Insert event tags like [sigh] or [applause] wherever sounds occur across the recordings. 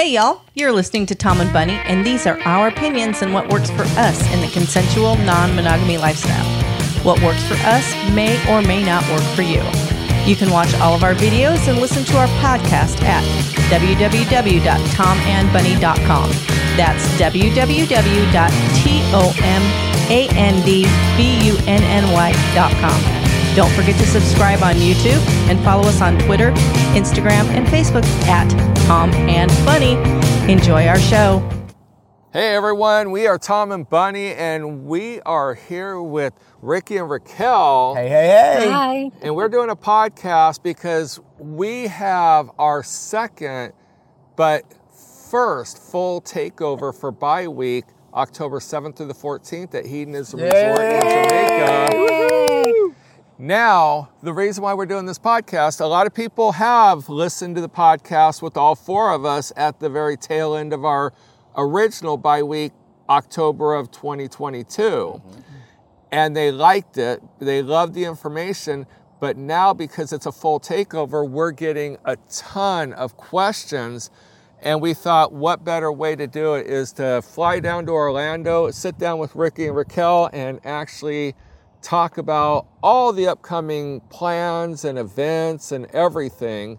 Hey, y'all, you're listening to Tom and Bunny, and these are our opinions and what works for us in the consensual non monogamy lifestyle. What works for us may or may not work for you. You can watch all of our videos and listen to our podcast at www.tomandbunny.com. That's www.tomandbunny.com. Don't forget to subscribe on YouTube and follow us on Twitter, Instagram, and Facebook at Tom and Bunny. Enjoy our show. Hey everyone, we are Tom and Bunny, and we are here with Ricky and Raquel. Hey, hey, hey. Hi. And we're doing a podcast because we have our second but first full takeover for Bi Week, October 7th through the 14th at Hedonism Resort in Jamaica. Now, the reason why we're doing this podcast, a lot of people have listened to the podcast with all four of us at the very tail end of our original Bi Week, October of 2022. Mm-hmm. And they liked it, they loved the information. But now, because it's a full takeover, we're getting a ton of questions. And we thought, what better way to do it is to fly down to Orlando, sit down with Ricky and Raquel, and actually talk about all the upcoming plans and events and everything.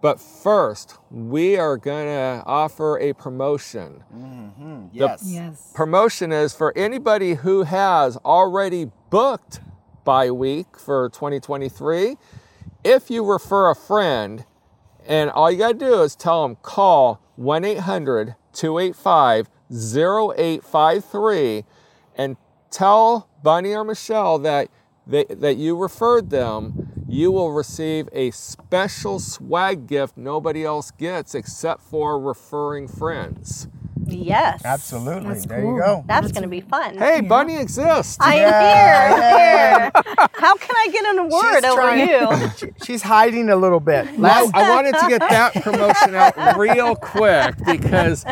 But first, we are going to offer a promotion. Mm-hmm, yes. Yes. Promotion is for anybody who has already booked Bi Week for 2023. If you refer a friend, and all you got to do is tell them call 1 800 285 0853 and tell Bunny or Michelle that, they, that you referred them, you will receive a special swag gift nobody else gets except for referring friends. Yes. Absolutely. That's there cool. you go. That's going to be fun. Hey, Bunny exists. I am Yeah, here. I'm [laughs] here. How can I get an award She's over trying- you? [laughs] She's hiding a little bit. Last, I wanted to get that promotion out [laughs] real quick because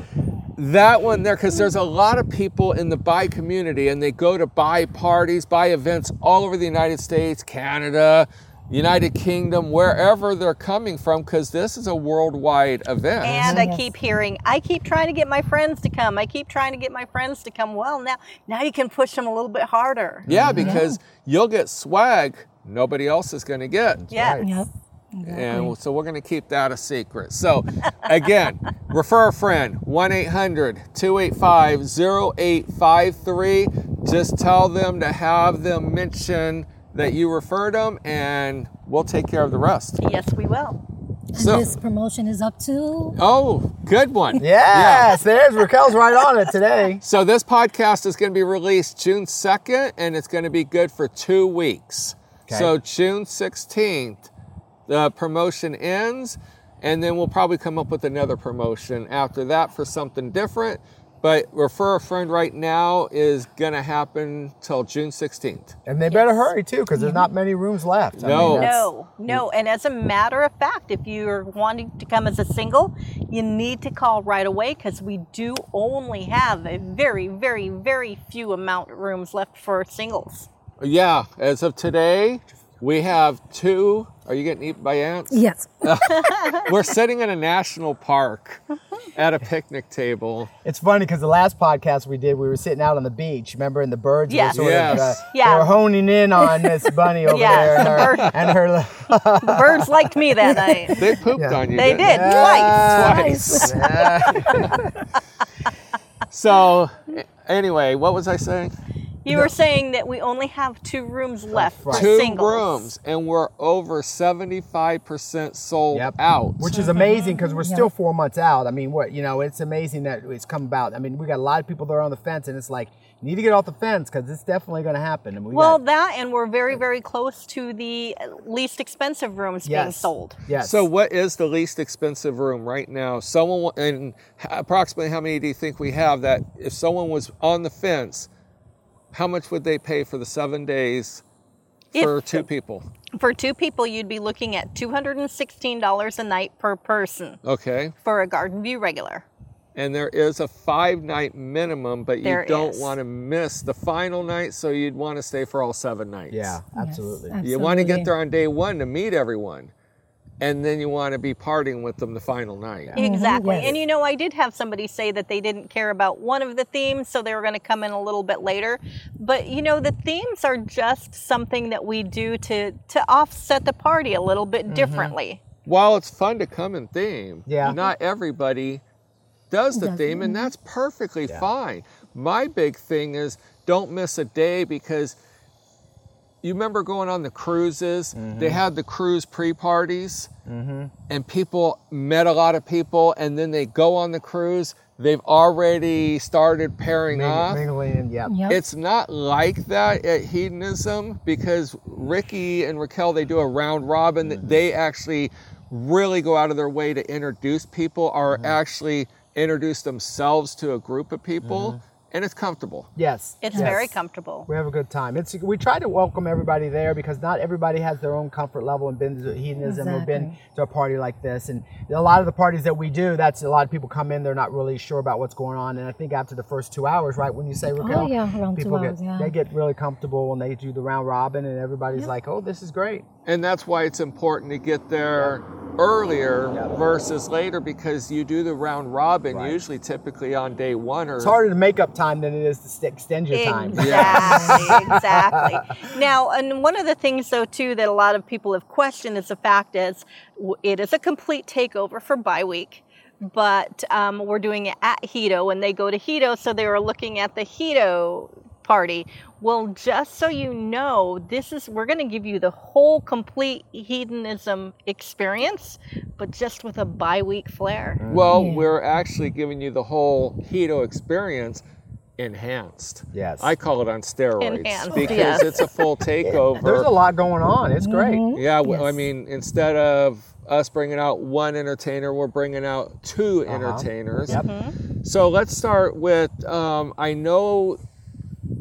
that one there, because there's a lot of people in the bi community and they go to bi parties, bi events all over the United States, Canada, United Kingdom, wherever they're coming from, because this is a worldwide event. And I keep hearing, I keep trying to get my friends to come. I keep trying to get my friends to come. Well, now, now you can push them a little bit harder. yeah, mm-hmm. because you'll get swag nobody else is going to get. Yeah. right. Yep. And so we're going to keep that a secret. So, again, [laughs] refer a friend 1 800 285 0853. Just tell them to have them mention that you referred them, and we'll take care of the rest. Yes, we will. And So- this promotion is up to Oh, good one. [laughs] yes, there's Raquel's right on it today. [laughs] So, this podcast is going to be released June 2nd, and it's going to be good for two weeks. Okay. So, June 16th, the promotion ends, and then we'll probably come up with another promotion after that for something different. But refer a friend right now is going to happen till June 16th. And they better hurry too, because there's not many rooms left. I No. mean, No, no. And as a matter of fact, if you're wanting to come as a single, you need to call right away because we do only have a very, very, very few amount of rooms left for singles. Yeah, as of today, we have two. Are you getting eaten by ants? yes. [laughs] We're sitting in a national park at a picnic table. It's funny because the last podcast we did, we were sitting out on the beach, remember, and the birds Yeah. were sort Yes. of uh, Yeah. they were honing in on this bunny over Yeah, there and the her, bird- and her The birds liked me that [laughs] night. They pooped Yeah. on you. They didn't did twice. Twice. [laughs] Yeah. So, a- anyway, what was I saying? You were saying that we only have two rooms left for. Two singles. rooms, and we're over 75% sold Yep. out. Which is amazing because we're still four months out. I mean, what you know, it's amazing that it's come about. I mean, we got a lot of people that are on the fence, and it's like you need to get off the fence because it's definitely going to happen. And we Well, got, that and we're very, very close to the uh, least expensive rooms being Yes. sold. yes. So, what is the least expensive room right now? Someone, wa- and approximately how many do you think we have that if someone was on the fence, how much would they pay for the seven days for If- two people? For two people, you'd be looking at $216 a night per person Okay. for a Garden View regular. And there is a five night minimum, but you There don't is. want to miss the final night, so you'd want to stay for all seven nights. yeah, absolutely. Yes, You want to get there on day one to meet everyone. And then you want to be parting with them the final night. Mm-hmm. Exactly. yes. And you know, I did have somebody say that they didn't care about one of the themes, so they were going to come in a little bit later. But you know, the themes are just something that we do to to offset the party a little bit mm-hmm. differently. While it's fun to come in theme, Yeah. not everybody does the Does theme, and that's perfectly fine. My big thing is don't miss a day because you remember going on the cruises, they mm-hmm. had the cruise pre parties, mm-hmm. and people met a lot of people, and then they go on the cruise. They've already started pairing Ming- off. Mingling and yep. Yep. It's not like that at hedonism because Ricky and Raquel they do a round robin that they actually really go out of their way to introduce people or actually introduce themselves to a group of people and it's comfortable. Yes. It's yes. very comfortable. We have a good time. It's we try to welcome everybody there because not everybody has their own comfort level and been to hedonism or been to a party like this. And a lot of the parties that we do, that's a lot of people come in, they're not really sure about what's going on. And I think after the first two hours, right when you say Raquel, oh, yeah, around two get hours, yeah. they get really comfortable when they do the round robin, and everybody's like, "Oh, this is great." And that's why it's important to get there earlier versus later because you do the round robin Right. usually typically on day 1 or It's harder to make up time than it is to st- extend your time. Exactly, exactly. [laughs] Now, and one of the things, though, too, that a lot of people have questioned is the fact is it is a complete takeover for Bi Week, but um, we're doing it at Hedo, and they go to Hedo, so they were looking at the Hedo party. Well, just so you know, this is we're going to give you the whole complete hedonism experience, but just with a bi-week flair. Mm. Well, we're actually giving you the whole Hedo experience enhanced. Yes. I call it on steroids Enhanced, because yes. it's a full [laughs] takeover. There's a lot going on. It's mm-hmm. great. Yeah, w I I Yes. mean, instead of us bringing out one entertainer, we're bringing out 2 uh-huh. entertainers. Yep. Mm-hmm. So let's start with. Um, I know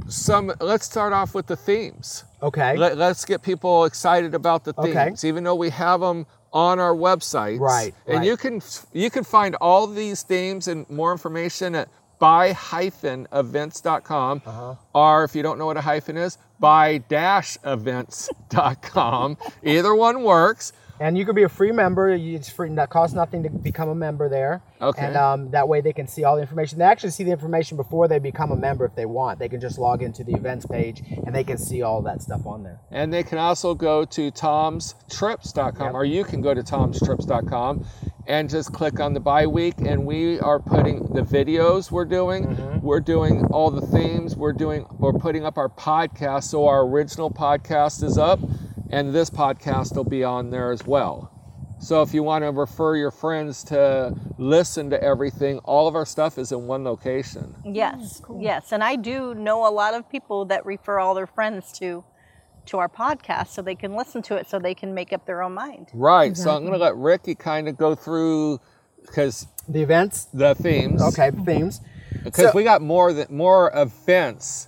some. Let's start off with the themes. Okay. Let, us get people excited about the Okay. themes, even though we have them on our website. Right, And right. you can you can find all these themes and more information at bi-events.com Uh-huh. or if you don't know what a hyphen is bi-events.com either one works And you can be a free member. It's free. That costs nothing to become a member there. Okay. And um, that way they can see all the information. They actually see the information before they become a member if they want. They can just log into the events page and they can see all that stuff on there. And they can also go to tomstrips.com, or you can go to tomstrips.com and just click on the Bi Week. And we are putting the videos we're doing, we're doing all the themes, we're doing, we're putting up our podcast. So our original podcast is up, and this podcast will be on there as well. So if you want to refer your friends to listen to everything, all of our stuff is in one location. Yes, yes, and I do know a lot of people that refer all their friends to to our podcast so they can listen to it so they can make up their own mind. Right. So I'm going to let Ricky kind of go through because The events. the themes. Okay, themes. Because So- we got more than more events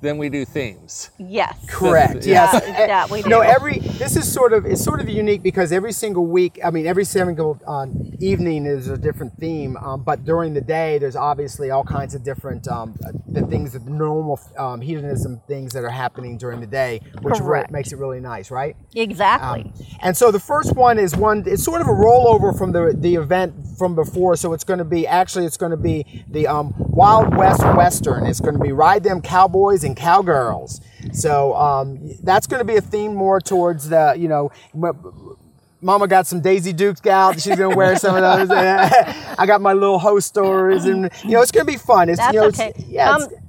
than we do themes. Yes. Correct. Yeah, Yes. that we do. No, every this is sort of it's sort of unique because every single week, I mean, every single uh, evening is a different theme. Um, but during the day, there's obviously all kinds of different um, uh, the things, the normal um, hedonism things that are happening during the day, which re- makes it really nice, right? Exactly. Um, and so the first one is one. It's sort of a rollover from the the event from before. So it's going to be actually it's going to be the um, Wild West Western. It's going to be ride them cowboys and cowgirls. So um, that's going to be a theme more towards the you know. Mama got some Daisy Dukes out. She's gonna wear some of those. [laughs] I got my little host stores, and you know it's gonna be fun. It's That's you know, okay. yeah, it's-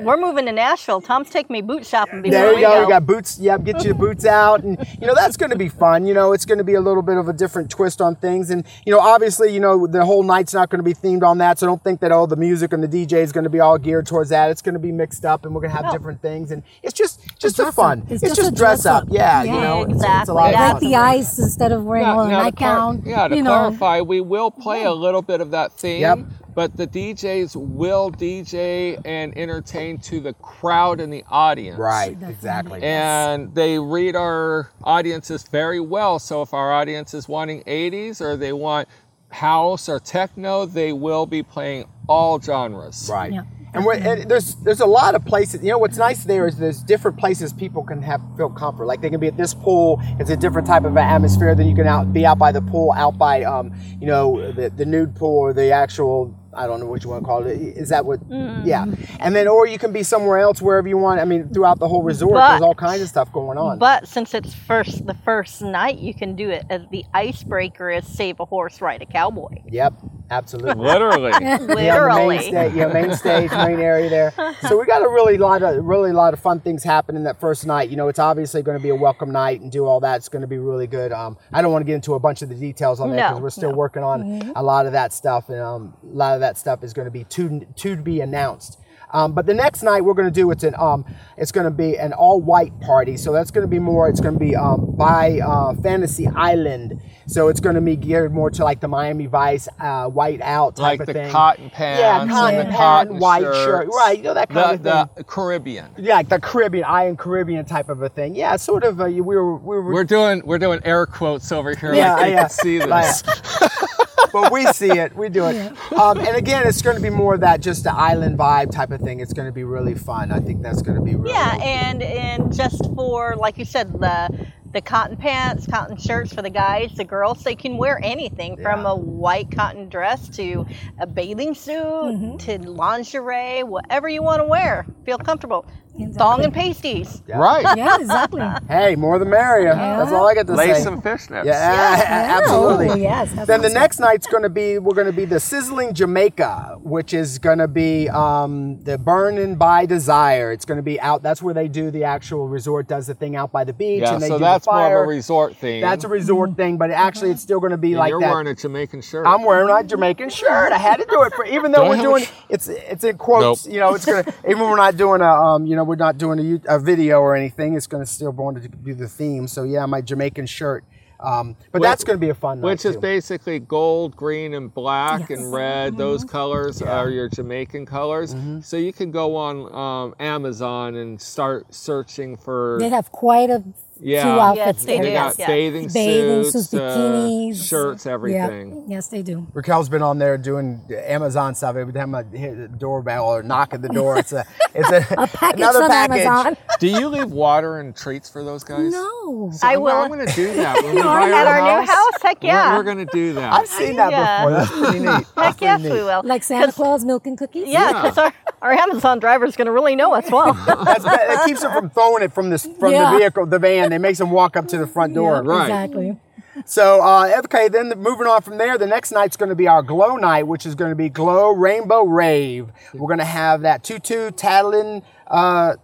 we're moving to Nashville. Tom's taking me boot shopping before there you we go. go. You got boots. Yep, get you the boots out, and you know that's going to be fun. You know, it's going to be a little bit of a different twist on things, and you know, obviously, you know, the whole night's not going to be themed on that. So don't think that oh, the music and the DJ is going to be all geared towards that. It's going to be mixed up, and we're going to have No. different things, and it's just just a dress fun. up. It's, It's just, just a dress dress up. up. Yeah, you Yeah. know, it's, it's a Exactly. lot of fun. Break the ice instead of wearing Yeah, a now nightgown. clar- yeah, to you know. clarify, we will play a little bit of that theme, Yep. But the DJs will DJ and entertain to the crowd and the audience. Right, exactly. And they read our audiences very well. So if our audience is wanting 80s or they want house or techno, they will be playing all genres. Right. Yeah. And, we're, and there's there's a lot of places. You know what's nice there is there's different places people can have feel comfort. Like they can be at this pool. It's a different type of atmosphere. Then you can out be out by the pool, out by um you know the, the nude pool or the actual I don't know what you want to call it. Is that what? Yeah. And then, or you can be somewhere else, wherever you want. I mean, throughout the whole resort, But- there's all kinds of stuff going on. But since it's first the first night, you can do it as the icebreaker is save a horse, ride a cowboy. yep, absolutely. Literally. [laughs] Yeah, the Literally. main stage, yeah, main stage, main area there. So we got a really lot of really lot of fun things happening that first night. You know, it's obviously going to be a welcome night and do all that. It's going to be really good. Um, I don't want to get into a bunch of the details on that because No, we're still no. working on a lot of that stuff, and um, a lot of that stuff is going to be to to be announced. Um, but the next night we're going to do it's an um, it's going to be an all white party. So that's going to be more. It's going to be um, by uh, Fantasy Island. So it's going to be geared more to like the Miami Vice uh, white out type like of the thing. cotton pants Yeah, and cotton the pant, cotton white shirts, shirt. Right, you know, that kind the, of thing. the Caribbean. Yeah, like the Caribbean, Iron Caribbean type of a thing. Yeah, sort of. Uh, we were, we were, We're doing we're doing air quotes over here. Yeah, like you yeah. can see this. Right. [laughs] but we see it, we do it. Um, and again, it's going to be more of that just the island vibe type of thing. It's going to be really fun. I think that's going to be really. Yeah, and and just for like you said, the the cotton pants, cotton shirts for the guys, the girls, they can wear anything from Yeah. a white cotton dress to a bathing suit to lingerie, whatever you want to wear. Feel comfortable. Exactly. Thong and pasties. Right. Yeah, exactly. [laughs] Hey, more the merrier. That's all I got to Lace say. and fishnets. Yeah, Yeah. [laughs] absolutely. Oh, yes. that Then the next night's going to be we're going to be the sizzling Jamaica, which is going to be um, the Burning by Desire. It's going to be out. That's where they do the actual resort does the thing out by the beach, Yeah, and they so do that's the more fire. of a resort thing. That's a resort thing, but actually it's still going to be And like you're that. wearing a Jamaican shirt. I'm wearing my Jamaican shirt. I had to do it for even though Do I we're doing sh- [laughs] it's it's in quotes. Nope. You know, it's gonna even we're not doing a um you know we're not doing a, a video or anything. It's gonna still want to do the theme. So yeah, my Jamaican shirt. Um, but Which- that's gonna be a fun night which is too. basically gold, green, and black Yes. and red. Those colors are your Jamaican colors. Mm-hmm. So you can go on um, Amazon and start searching for They have quite a Yeah. few outfits Yes, they there. They do. got Yeah. bathing, Bathing suits, suits, uh, bikinis, shirts, Yeah. everything. Yes, they do. Raquel's been on there doing Amazon stuff. Every time I hit the doorbell or knock at the door, it's a it's a, [laughs] A package another from package. Amazon. [laughs] Do you leave water and treats for those guys? No. So I I'm- will. I'm going to do that. When [laughs] we At buy our new house? Heck we're- yeah. We're, going to do that. I've seen that Yeah. before. That's pretty neat. Heck yes, neat. we will. Like Santa Claus, milk and cookies? Yeah, because our, our Amazon driver is going to really know us well. That's, that keeps them from throwing it from this from Yeah. the vehicle, the van. It makes them walk up to the front door. Yeah, Right. Exactly. So, uh, okay, then the, moving on from there, the next night's going to be our glow night, which is going to be glow rainbow rave. We're going to have that tutu tattling uh,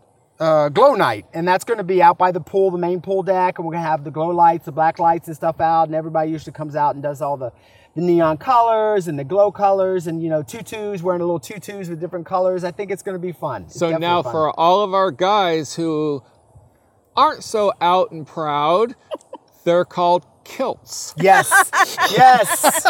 uh, glow night, and that's going to be out by the pool, the main pool deck, and we're going to have the glow lights, the black lights, and stuff out, and everybody usually comes out and does all the. The neon colors and the glow colors, and you know, tutus wearing a little tutus with different colors. I think it's going to be fun. It's So now, fun. for all of our guys who aren't so out and proud, they're called kilts. Yes, yes.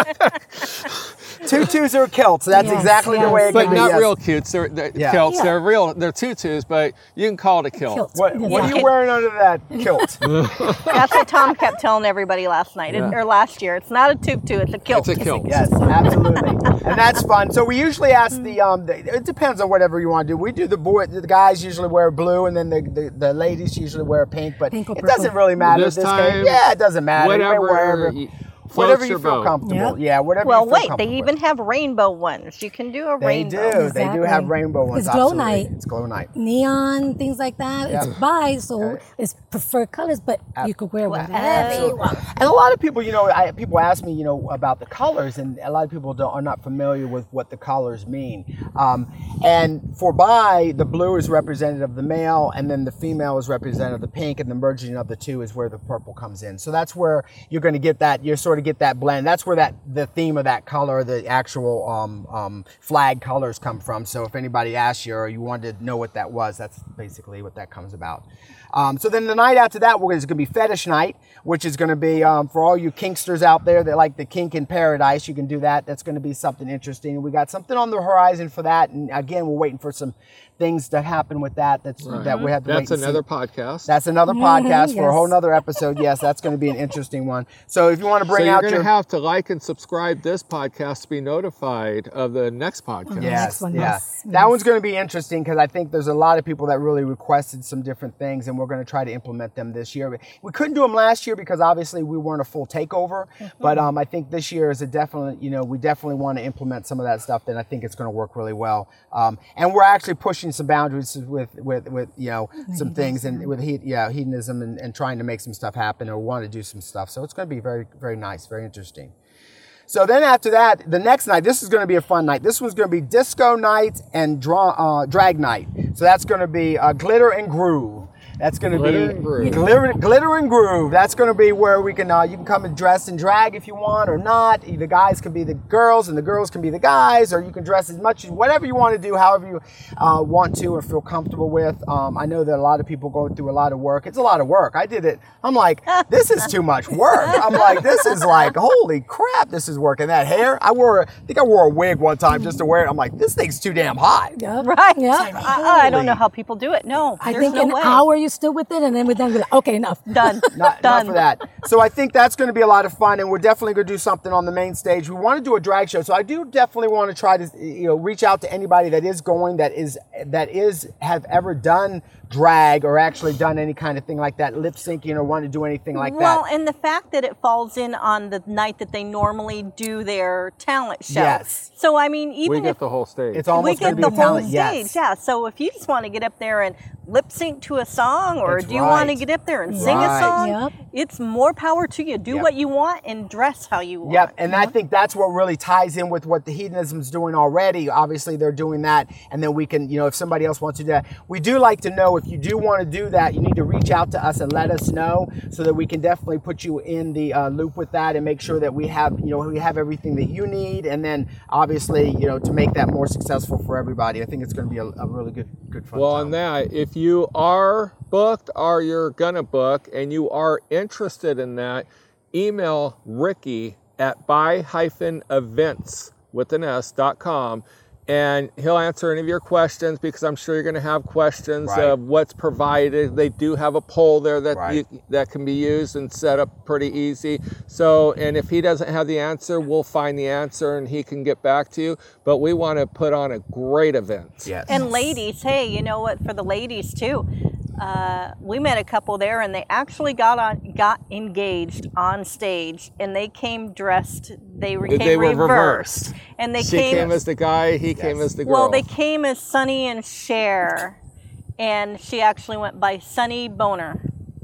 [laughs] Tutus are kilts. That's Yes, exactly the way it But can be. not yes. real kilts. They're, they're Yeah. kilts. Yeah. They're real. They're tutus, but you can call it a kilt. Kilt. What, Yes. what are you wearing under that kilt? [laughs] That's what Tom kept telling everybody last night it- or last year. It's not a tutu, it's a kilt. It's a kilt. yes, absolutely, [laughs] and that's fun. So we usually ask the um. The, it depends on whatever you want to do. We do the boy. The guys usually wear blue, and then the, the, the ladies usually wear pink. But Pink it purple. doesn't really matter This this time, game. Yeah, it doesn't matter. You wherever, y- whatever you your feel boat. comfortable. Yep. Yeah, whatever. well, you feel wait, they even with. have rainbow ones. You can do a They rainbow. They do. They do have rainbow ones. It's glow absolutely. night. It's glow night. Neon, things like that. Yeah. It's bi, so Yeah. it's preferred colors, but you could wear whatever Absolutely. you want. And a lot of people, you know, I, people ask me, you know, about the colors, and a lot of people don't, are not familiar with what the colors mean. Um, and for bi, the blue is representative of the male, and then the female is representative of the pink, and the merging of the two is where the purple comes in. So that's where you're going to get that. You're sort of get that blend. That's where that the theme of that color, the actual um, um, flag colors come from. So if anybody asks you or you wanted to know what that was, that's basically what that comes about. Um, so then the night after that, we're going to be fetish night, which is going to be um, for all you kinksters out there that like the kink in paradise. You can do that. That's going to be something interesting. We got something on the horizon for that, and again, we're waiting for some things to happen with that. That's that we have to That's wait and see. another podcast. That's another podcast for a whole nother episode. Yes, that's going to be an interesting one. So if you want to so bring you're out going your to have to like and subscribe this podcast to be notified of the next podcast. Yes, next one, yeah. yes, That yes. one's going to be interesting because I think there's a lot of people that really requested some different things, and we're going to try to implement them this year. We couldn't do them last year because obviously we weren't a full takeover, but um, I think this year is a definitely, you know, we definitely want to implement some of that stuff. Then I think it's going to work really well, um, and we're actually pushing some boundaries with with with you know some things and with he, yeah hedonism and, and trying to make some stuff happen or want to do some stuff. So it's going to be very very nice, very interesting. So then after that, the next night, this is going to be a fun night. This one's going to be disco night and draw, uh, drag night. So that's going to be uh, glitter and groove. That's going to be and groove. Glitter, glitter and groove. That's going to be where we can uh, you can come and dress and drag if you want or not. The guys can be the girls and the girls can be the guys, or you can dress as much as whatever you want to do, however you uh, want to or feel comfortable with. Um, I know that a lot of people go through a lot of work. It's a lot of work. I did it. I'm like, [laughs] this is too much work. I'm like, this is like, holy crap, this is work. And that hair, I wore, I think I wore a wig one time just to wear it. I'm like, this thing's too damn hot. Yep. Right. Yep. I, I don't know how people do it. No, I there's think no an way. hour you stood with it, and then we're done. We're like, okay, enough. [laughs] Done. not, Done. not for that. So I think that's going to be a lot of fun, and we're definitely going to do something on the main stage. We want to do a drag show, so I do definitely want to try to you know reach out to anybody that is going that is that is have ever done drag or actually done any kind of thing like that, lip syncing or want to do anything like well, that. Well, and the fact that it falls in on the night that they normally do their talent show. Yes. So I mean, even We if get the whole stage. It's almost going get to the be a whole talent. stage, Yes. yeah. So if you just want to get up there and lip sync to a song, or That's do you want to get up there and sing Right. a song, Yep. it's more power to you. Do Yep. what you want and dress how you want. Yep, and I think that's what really ties in with what the hedonism's doing already. Obviously, they're doing that, and then we can, you know, if somebody else wants to do that, we do like to know if you do want to do that, you need to reach out to us and let us know so that we can definitely put you in the uh, loop with that and make sure that we have, you know, we have everything that you need, and then obviously, you know, to make that more successful for everybody. I think it's going to be a, a really good, good fun. Well, time. on that, if you are booked or you're gonna book and you are interested in that, email Ricky at bi-events with an S dot com and he'll answer any of your questions because I'm sure you're going to have questions Right. of what's provided. They do have a poll there that Right. you, that can be used and set up pretty easy. So, and if he doesn't have the answer, we'll find the answer and he can get back to you. But we want to put on a great event. yes. And ladies, hey, you know what? For the ladies too, uh, we met a couple there, and they actually got on, got engaged on stage, and they came dressed. They were, They came were reversed, reversed. and they she came. came, as the guy, he came as the girl. well, they came as Sonny and Cher, and she actually went by Sonny Boner.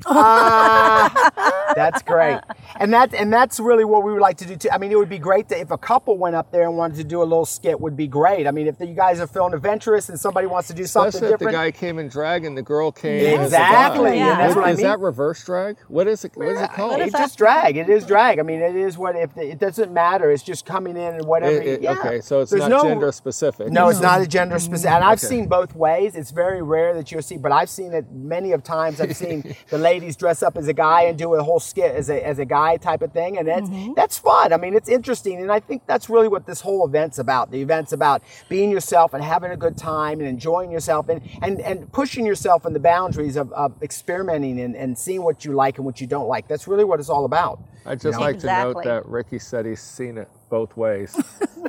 Ah, [laughs] that's great, and that and that's really what we would like to do too. I mean, it would be great to, if a couple went up there and wanted to do a little skit. Would be great. I mean, if you guys are feeling adventurous and somebody wants to do something Especially if the guy came in drag and the girl came. Exactly, guy. Yeah. that's what I is that reverse drag? What is it? What is it called? it's just drag. It is drag. I mean, it is what if it doesn't matter. It's just coming in and whatever. It- it- yeah. Okay, so it's There's not no- gender specific. No, it's not a gender specific. And I've Okay. seen both ways. It's very rare that you'll see, but I've seen it many of times. I've seen the ladies dress up as a guy and do a whole skit as a, as a guy type of thing, and that's mm-hmm. that's fun. I mean, it's interesting, and I think that's really what this whole event's about. The event's about being yourself and having a good time and enjoying yourself and and, and pushing yourself in the boundaries of, of experimenting and, and seeing what you like and what you don't like. That's really what it's all about. I'd just know? like to note that Ricky said he's seen it both ways.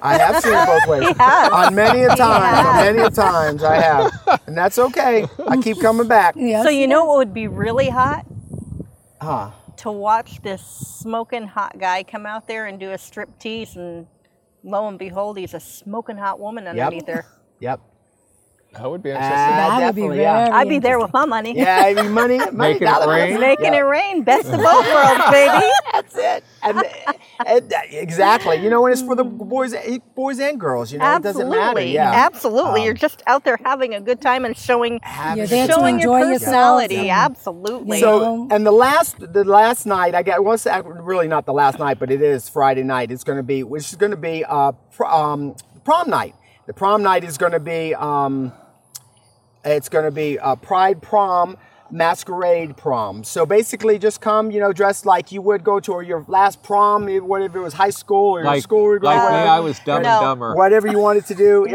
I have seen it both ways. [laughs] On many a times, on many a times I have. And that's okay. I keep coming back. Yes, So you know what would be really hot? Huh. To watch this smoking hot guy come out there and do a strip tease, and lo and behold, he's a smoking hot woman underneath there. Yep. That would be interesting. Ah, that would be definitely, very. yeah. I'd be there with my money. Yeah, I mean, money, [laughs] money Making it rain. Making Yeah. it rain. Best of [laughs] both worlds, baby. [laughs] That's it. And, and- exactly. You know, and it's for the boys, boys and girls. You know, it doesn't matter. Absolutely. Yeah. Absolutely. Um, You're just out there having a good time and showing Having You're there good to showing time. your enjoy yourself personality. Absolutely. So, and the last, the last night, I got, well, it's act- really not the last night, but it is Friday night. It's going to be, which is going to be uh, pr- um, prom night. The prom night is going to be, um, it's going to be uh, Pride Prom. masquerade prom. So basically, just come, you know, dressed like you would go to your last prom, whatever it was high school or your Like, school. like me, whatever, I was dumb No. and dumber. whatever you wanted to do. I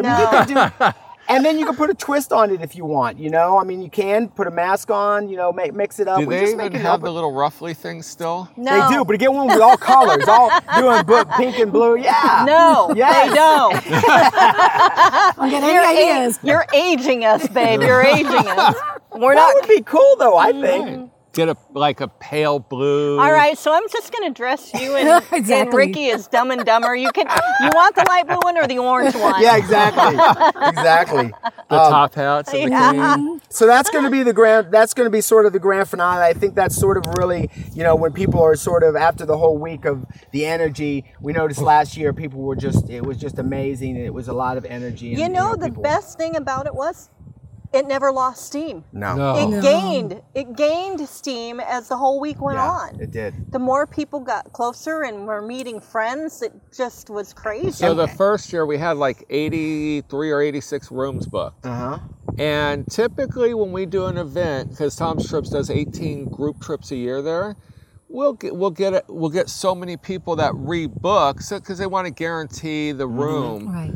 mean, No. [laughs] you could do. And then you can put a twist on it if you want, you know. I mean, you can put a mask on, you know, make, mix it up. Do We they just even it have up. the little ruffly things still? No. They do, but get one with all colors, all [laughs] doing bu- pink and blue. Yeah. No, Yes. they don't. [laughs] Don't get You're, any a- ideas. you're aging us, babe. You're [laughs] aging us. We're That not. would be cool, though. I mm-hmm. think. Get a like a pale blue. All right, so I'm just going to dress you and, [laughs] and Ricky as Dumb and Dumber. You can. You want the light blue one or the orange one? Yeah, exactly, [laughs] exactly. The um, top hats and the Yeah. cane. So that's going to be the grand. That's going to be sort of the grand finale. I think that's sort of really, you know, when people are sort of after the whole week of the energy. We noticed last year people were just. It was just amazing. It was a lot of energy. and, You know, the people- best thing about it was, it never lost steam. No, No. It No. gained. It gained steam as the whole week went yeah, on. it did. the more people got closer and were meeting friends, it just was crazy. So the first year we had like 83 or 86 rooms booked. Uh huh. And typically when we do an event, because Tom's Trips does 18 group trips a year there, we'll get we'll get it we'll get so many people that rebook because they want to guarantee the Mm-hmm. room. Right.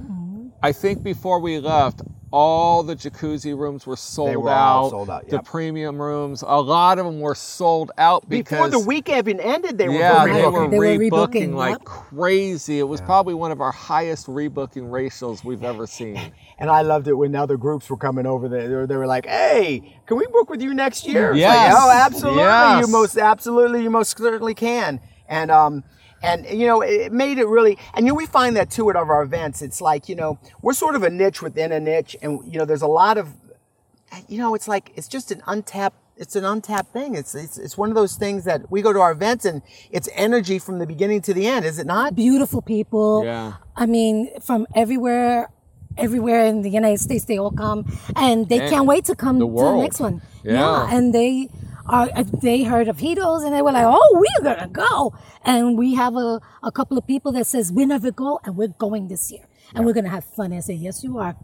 I think before we left, all the jacuzzi rooms were sold were all out. sold out, The premium rooms, a lot of them were sold out because Before the weekend even ended, they were yeah, rebooking. they were They were rebooking, rebooking, like yep. crazy. It was probably one of our highest rebooking ratios we've ever seen. [laughs] And I loved it when other groups were coming over there. They were, like, "Hey, can we book with you next year?" It's Yes. Like, oh, absolutely. Yes. You most absolutely, you most certainly can. And um, and you know, it made it really. And you know, we find that too at our events. It's like you know, we're sort of a niche within a niche, and you know, there's a lot of, you know, it's like it's just an untapped. It's an untapped thing. It's, it's it's one of those things that we go to our events and it's energy from the beginning to the end, is it not? Beautiful people. Yeah. I mean, from everywhere, everywhere in the United States, they all come, and they And can't wait to come the to the next one. Yeah. and they are. uh, They heard of Hedos, and they were like, "Oh, we're gonna go!" And we have a, a couple of people that says we never go, and we're going this year, and we're gonna have fun. And I say, "Yes, you are."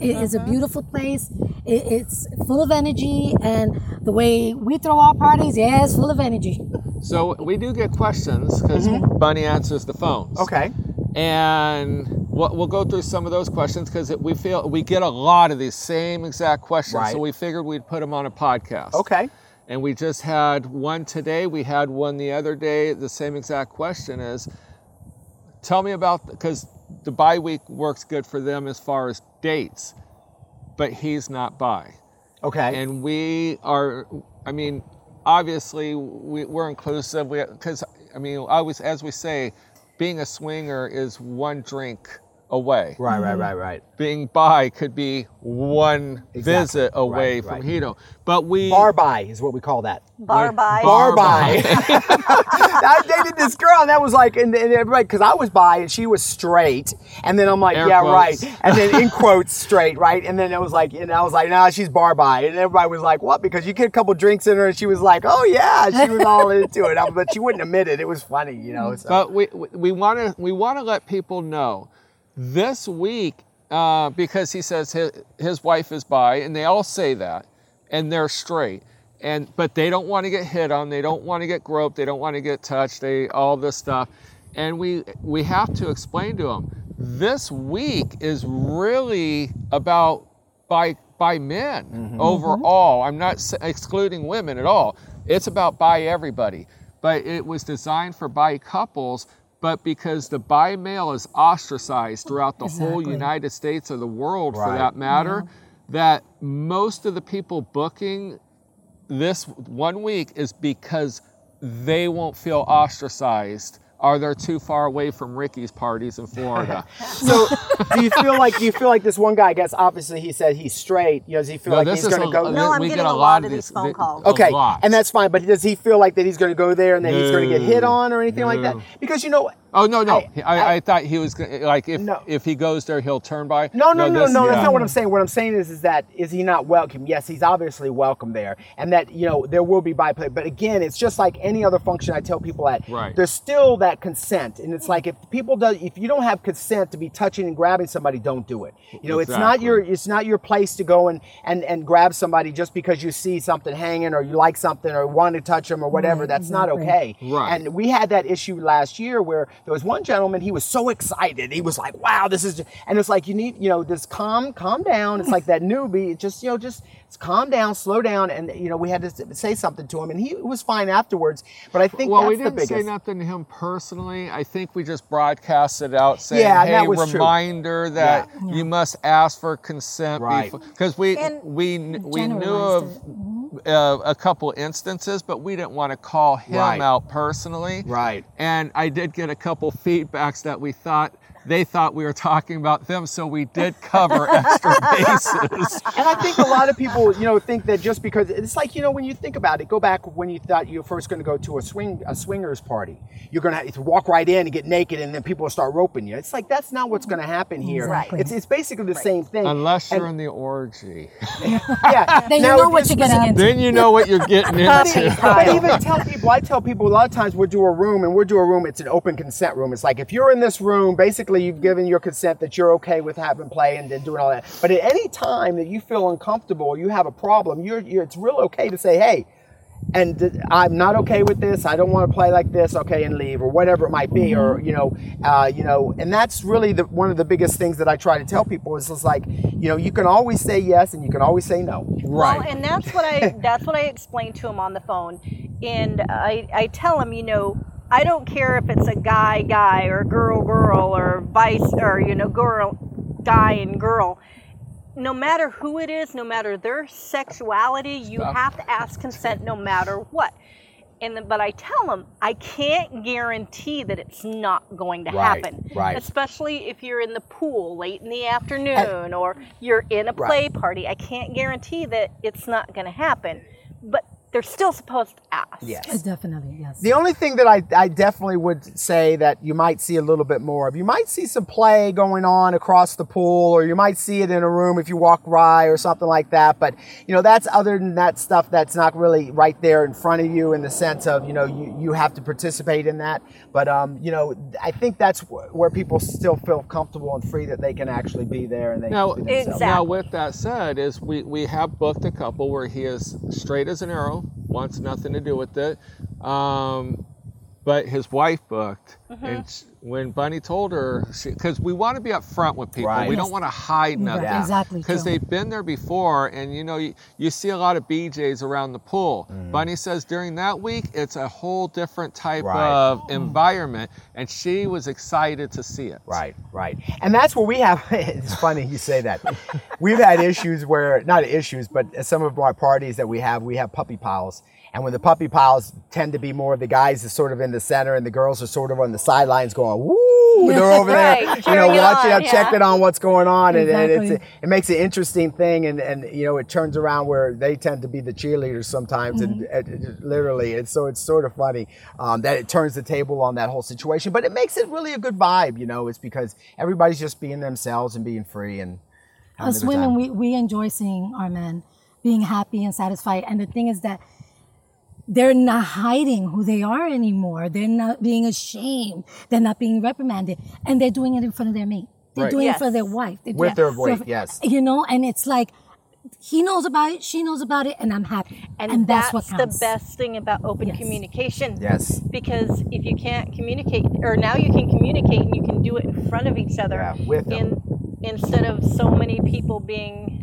It is a beautiful place. It, it's full of energy, and the way we throw our parties, yeah, it's full of energy. So we do get questions because Bunny answers the phones. Mm-hmm. Okay. And we'll, we'll go through some of those questions because we feel we get a lot of these same exact questions. Right. So we figured we'd put them on a podcast. Okay. And we just had one today. We had one the other day. The same exact question is tell me about, because the Bi Week works good for them as far as dates, but he's not bi. Okay. And we are, I mean, obviously we, we're inclusive because, I mean, always, as we say, being a swinger is one drink away. right. Right. Right. Mm-hmm. Right. Being bi could be one Exactly. visit away Right, from right. Hedo. But we Bar bi is what we call that. bar bi. Bar Bar bi. [laughs] I dated this girl, and that was like, and, and everybody, because I was bi, and she was straight, and then I'm like, Air yeah, quotes. right, and then in quotes, straight, right, and then it was like, and I was like, nah, she's bar bi, and everybody was like, what? Because you get a couple drinks in her, and she was like, oh yeah, she was all [laughs] into it, but she wouldn't admit it. It was funny, you know. So. But we we want to we want to let people know this week uh, because he says his, his wife is bi, and they all say that, and they're straight, and but they don't want to get hit on, they don't want to get groped, they don't want to get touched, they all this stuff, and we we have to explain to them this week is really about bi bi men overall. I'm not excluding women at all. It's about bi everybody. But it was designed for bi couples. But because the bi male is ostracized throughout the whole United States or the world for that matter, that most of the people booking this one week is because they won't feel ostracized or they're too far away from Ricky's parties in Florida. [laughs] So, do you feel like do you feel like this one guy? I guess obviously he said he's straight. You know, does he feel No, like he's going to go? No, I'm we getting get a a lot lot of of these these- phone vi- calls. Okay, and that's fine. But does he feel like that he's going to go there and that he's going to get hit on or anything like that? Because you know, Oh no no! I- I, I, I- thought he was gonna, like if No. if he goes there he'll turn bi. No, no, no, this- no. That's yeah. not what I'm saying. What I'm saying is, is that is he not welcome? Yes, he's obviously welcome there, and that you know there will be byplay. But again, it's just like any other function. I tell people at Right. there's still that consent, and it's like if people do, if you don't have consent to be touching and grabbing somebody, don't do it. You know, it's not your it's not your place to go and and and grab somebody just because you see something hanging or you like something or want to touch them or whatever. Right, That's not okay. Right. And we had that issue last year where there was one gentleman. He was so excited. He was like, "Wow, this is," and it's like you need, you know, this calm, calm down. It's like that newbie. It just, you know, just calm down, slow down, and you know, we had to say something to him, and he was fine afterwards. But I think Well, that's we didn't biggest. say nothing to him personally. I think we just broadcasted it out saying, Yeah, and "Hey, that was true. reminder that Yeah. you must ask for consent Right. because we And- we we knew of it. uh, a couple instances, but we didn't want to call him Right. out personally. Right. And I did get a couple feedbacks that we thought they thought we were talking about them, so we did cover [laughs] extra bases. And I think a lot of people, you know, think that just because it's like, you know, when you think about it, go back when you thought you were first going to go to a swing a swingers party. You're going to walk right in and get naked, and then people will start roping you. It's like that's not what's going to happen here. Exactly. It's, it's basically the same thing. Unless you're And- in the orgy. [laughs] yeah. [laughs] Then you know what you're getting into. then you know what you're getting into. But even tell people, I tell people a lot of times we'll do a room and we'll do a room, it's an open consent room. It's like if you're in this room, basically you've given your consent that you're okay with having play and then doing all that. But at any time that you feel uncomfortable or you have a problem, you're, you're it's real okay to say, hey, and I'm not okay with this. I don't want to play like this. Okay, and leave or whatever it might be, or you know, uh, you know, and that's really the, one of the biggest things that I try to tell people is just like, you know, you can always say yes and you can always say no. Right. Well, and that's what I that's what I explained to him on the phone, and I I tell him, you know, I don't care if it's a guy guy or girl girl or vice or you know girl guy and girl. No matter who it is, no matter their sexuality, you Stuff. have to ask consent no matter what. And then, but I tell them I can't guarantee that it's not going to Right, happen. right. Especially if you're in the pool late in the afternoon or you're in a Right. play party. I can't guarantee that it's not going to happen, but they're still supposed to ask. Yes. Uh, Definitely, yes. The only thing that I, I definitely would say that you might see a little bit more of, you might see some play going on across the pool, or you might see it in a room if you walk by or something like that. But, you know, that's other than that stuff that's not really right there in front of you in the sense of, you know, you, you have to participate in that. But, um, you know, I think that's wh- where people still feel comfortable and free that they can actually be there and they Now, can be themselves. now, with that said, is we, we have booked a couple where he is straight as an arrow, wants nothing to do with it, um, but his wife booked, Mm-hmm. and sh when Bunny told her, because we want to be upfront with people, Right. we Yes. don't want to hide nothing, Right, Exactly. because they've been there before, and you know you, you see a lot of BJ's around the pool. Mm. Bunny says during that week it's a whole different type Right. of environment, and she was excited to see it. Right, right. And that's where we have, [laughs] it's funny you say that. We've had issues where, not issues, but some of our parties that we have, we have puppy piles. And when the puppy piles tend to be more of the guys is sort of in the center and the girls are sort of on the sidelines going, woo, [laughs] they're over Right, there, you know, watching, on, out, checking on what's going on. And, and it's, it makes an interesting thing. And, and, you know, it turns around where they tend to be the cheerleaders sometimes. And it, it- literally, and so it's sort of funny um, that it turns the table on that whole situation. But it makes it really a good vibe, you know, it's because everybody's just being themselves and being free and having a Us women, time. we, we enjoy seeing our men being happy and satisfied. And the thing is that they're not hiding who they are anymore. They're not being ashamed. They're not being reprimanded. And they're doing it in front of their mate. They're Right. doing Yes. it for their wife. They're With their wife, so- yes. You know, and it's like, he knows about it, she knows about it, and I'm happy. And, that's, that's, what counts. the best thing about open Yes. communication. Yes. Because if you can't communicate, or now you can communicate and you can do it in front of each other, Yeah, with them. in, instead of so many people being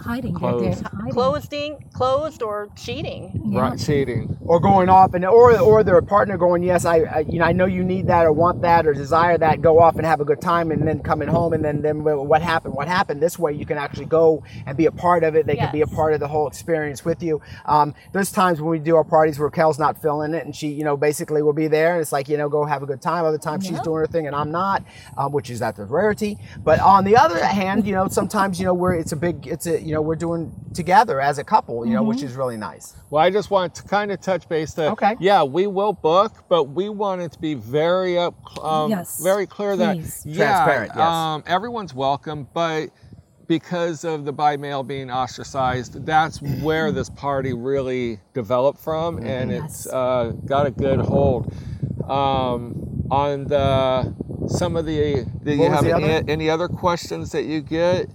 Hiding. They're, they're Closed. hiding. closing, closed or cheating. Yeah. Right, cheating. or going off and or or their partner going yes I, I you know I know you need that or want that or desire that go off and have a good time and then coming home and then then what happened what happened this way you can actually go and be a part of it they can be a part of the whole experience with you um, there's times when we do our parties where Kel's not feeling it and she you know basically will be there and it's like you know go have a good time other times she's doing her thing and I'm not um, which is at the rarity but on the other hand you know sometimes you know where it's a big it's a you know we're doing together as a couple, you know, which Mm-hmm. is really nice. Well, I just want to kind of touch base that Okay. yeah, we will book, but we want it to be very up, um, Yes, very clear that please. yeah, Transparent, yes. um, everyone's welcome, but because of the bi male being ostracized, that's where this party really developed from, and it's Yes. uh, got a good hold. Um, on the some of the, do you What have the any, other? any other questions that you get?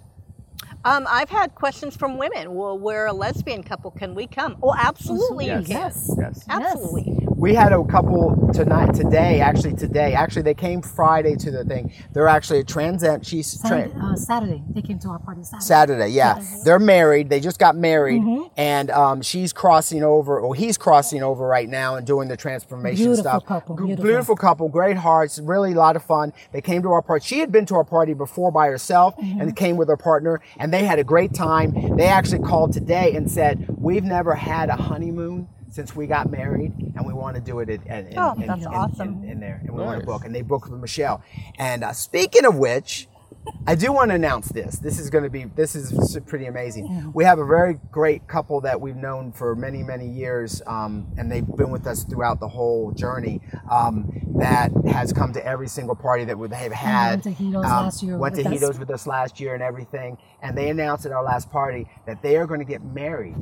Um, I've had questions from women. Well, we're a lesbian couple. Can we come? Oh, absolutely, Yes. you can. Yes. Yes. Absolutely. We had a couple tonight, today, actually today. Actually, they came Friday to the thing. They're actually a trans. She's Saturday, trans. uh, Saturday, they came to our party Saturday. Saturday, yeah. Yes. They're married. They just got married, Mm-hmm. and um, she's crossing over, or he's crossing over right now and doing the transformation Beautiful stuff. couple, G- beautiful. couple, great hearts, really a lot of fun. They came to our party. She had been to our party before by herself, Mm-hmm. and came with her partner, and they had a great time. They actually called today and said, "We've never had a honeymoon." Since we got married, and we want to do it at, at, in, Oh, in- that's in- awesome. in, in there, and we want to book, and they booked with Michelle. And uh, speaking of which, I do want to announce this. This is going to be this is pretty amazing. We have a very great couple that we've known for many many years, um, and they've been with us throughout the whole journey. Um, that has come to every single party that we- they've had. went to Hedo's last year Went to with us. Hedo's with us last year and everything. And they announced at our last party that they are going to get married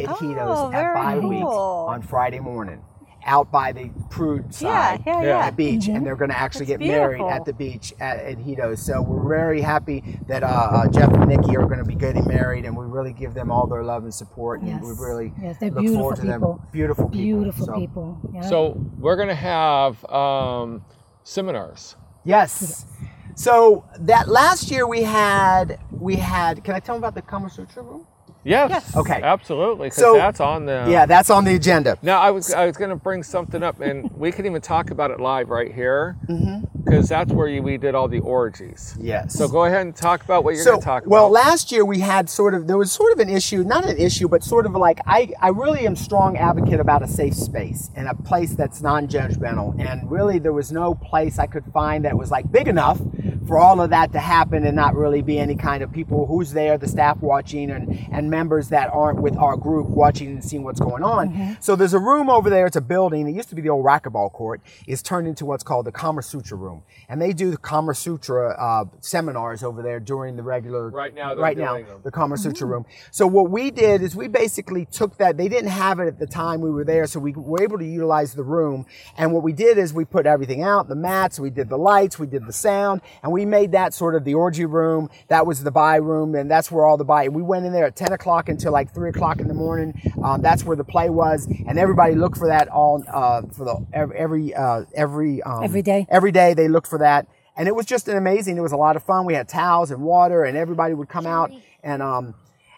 at Oh, Hedo's at Bi Week on Friday morning. Out by the Prude side yeah, Yeah. yeah. at beach, and they're going to actually That's get married at the beach at, at Hedo's. So we're very happy that uh, uh, Jeff and Nikki are going to be getting married, and we really give them all their love and support. And Yes. we really Yes, they're look beautiful forward to people. them. Beautiful people. Beautiful So, people. Yeah. So we're gonna have um, seminars. Yes. So that last year we had we had. Can I tell them about the Kama Sutra room? Yes. Yes. Okay. Absolutely. So- that's on the. Yeah, that's on the agenda. Now I was I was going to bring something up, and we can even talk about it live right here, Mm-hmm. Because that's where you, we did all the orgies. Yes. So go ahead and talk about what you're so, going to talk well, about. Well, last year we had sort of there was sort of an issue, not an issue, but sort of like I I really am strong advocate about a safe space and a place that's non-judgmental. And really, there was no place I could find that was like big enough for all of that to happen and not really be any kind of people who's there, the staff watching, and and members that aren't with our group watching and seeing what's going on. Mm-hmm. So there's a room over there. It's a building. It used to be the old racquetball court. It's turned into what's called the Kama Sutra room, and they do the Kama Sutra uh, seminars over there during the regular. Right now they're right now, them. the Kama Sutra room. So what we did is we basically took that. They didn't have it at the time we were there, so we were able to utilize the room. And what we did is we put everything out, the mats, we did the lights, we did the sound, and we made that sort of the orgy room. That was the bi room, and that's where all the bi. We went in there at 10 o'clock until like 3 o'clock in the morning. Um, that's where the play was, and everybody looked for that all uh, for the every every uh, every um, Every day. Every day they looked for that. And it was just an amazing. It was a lot of fun. We had towels and water, and everybody would come out. And um,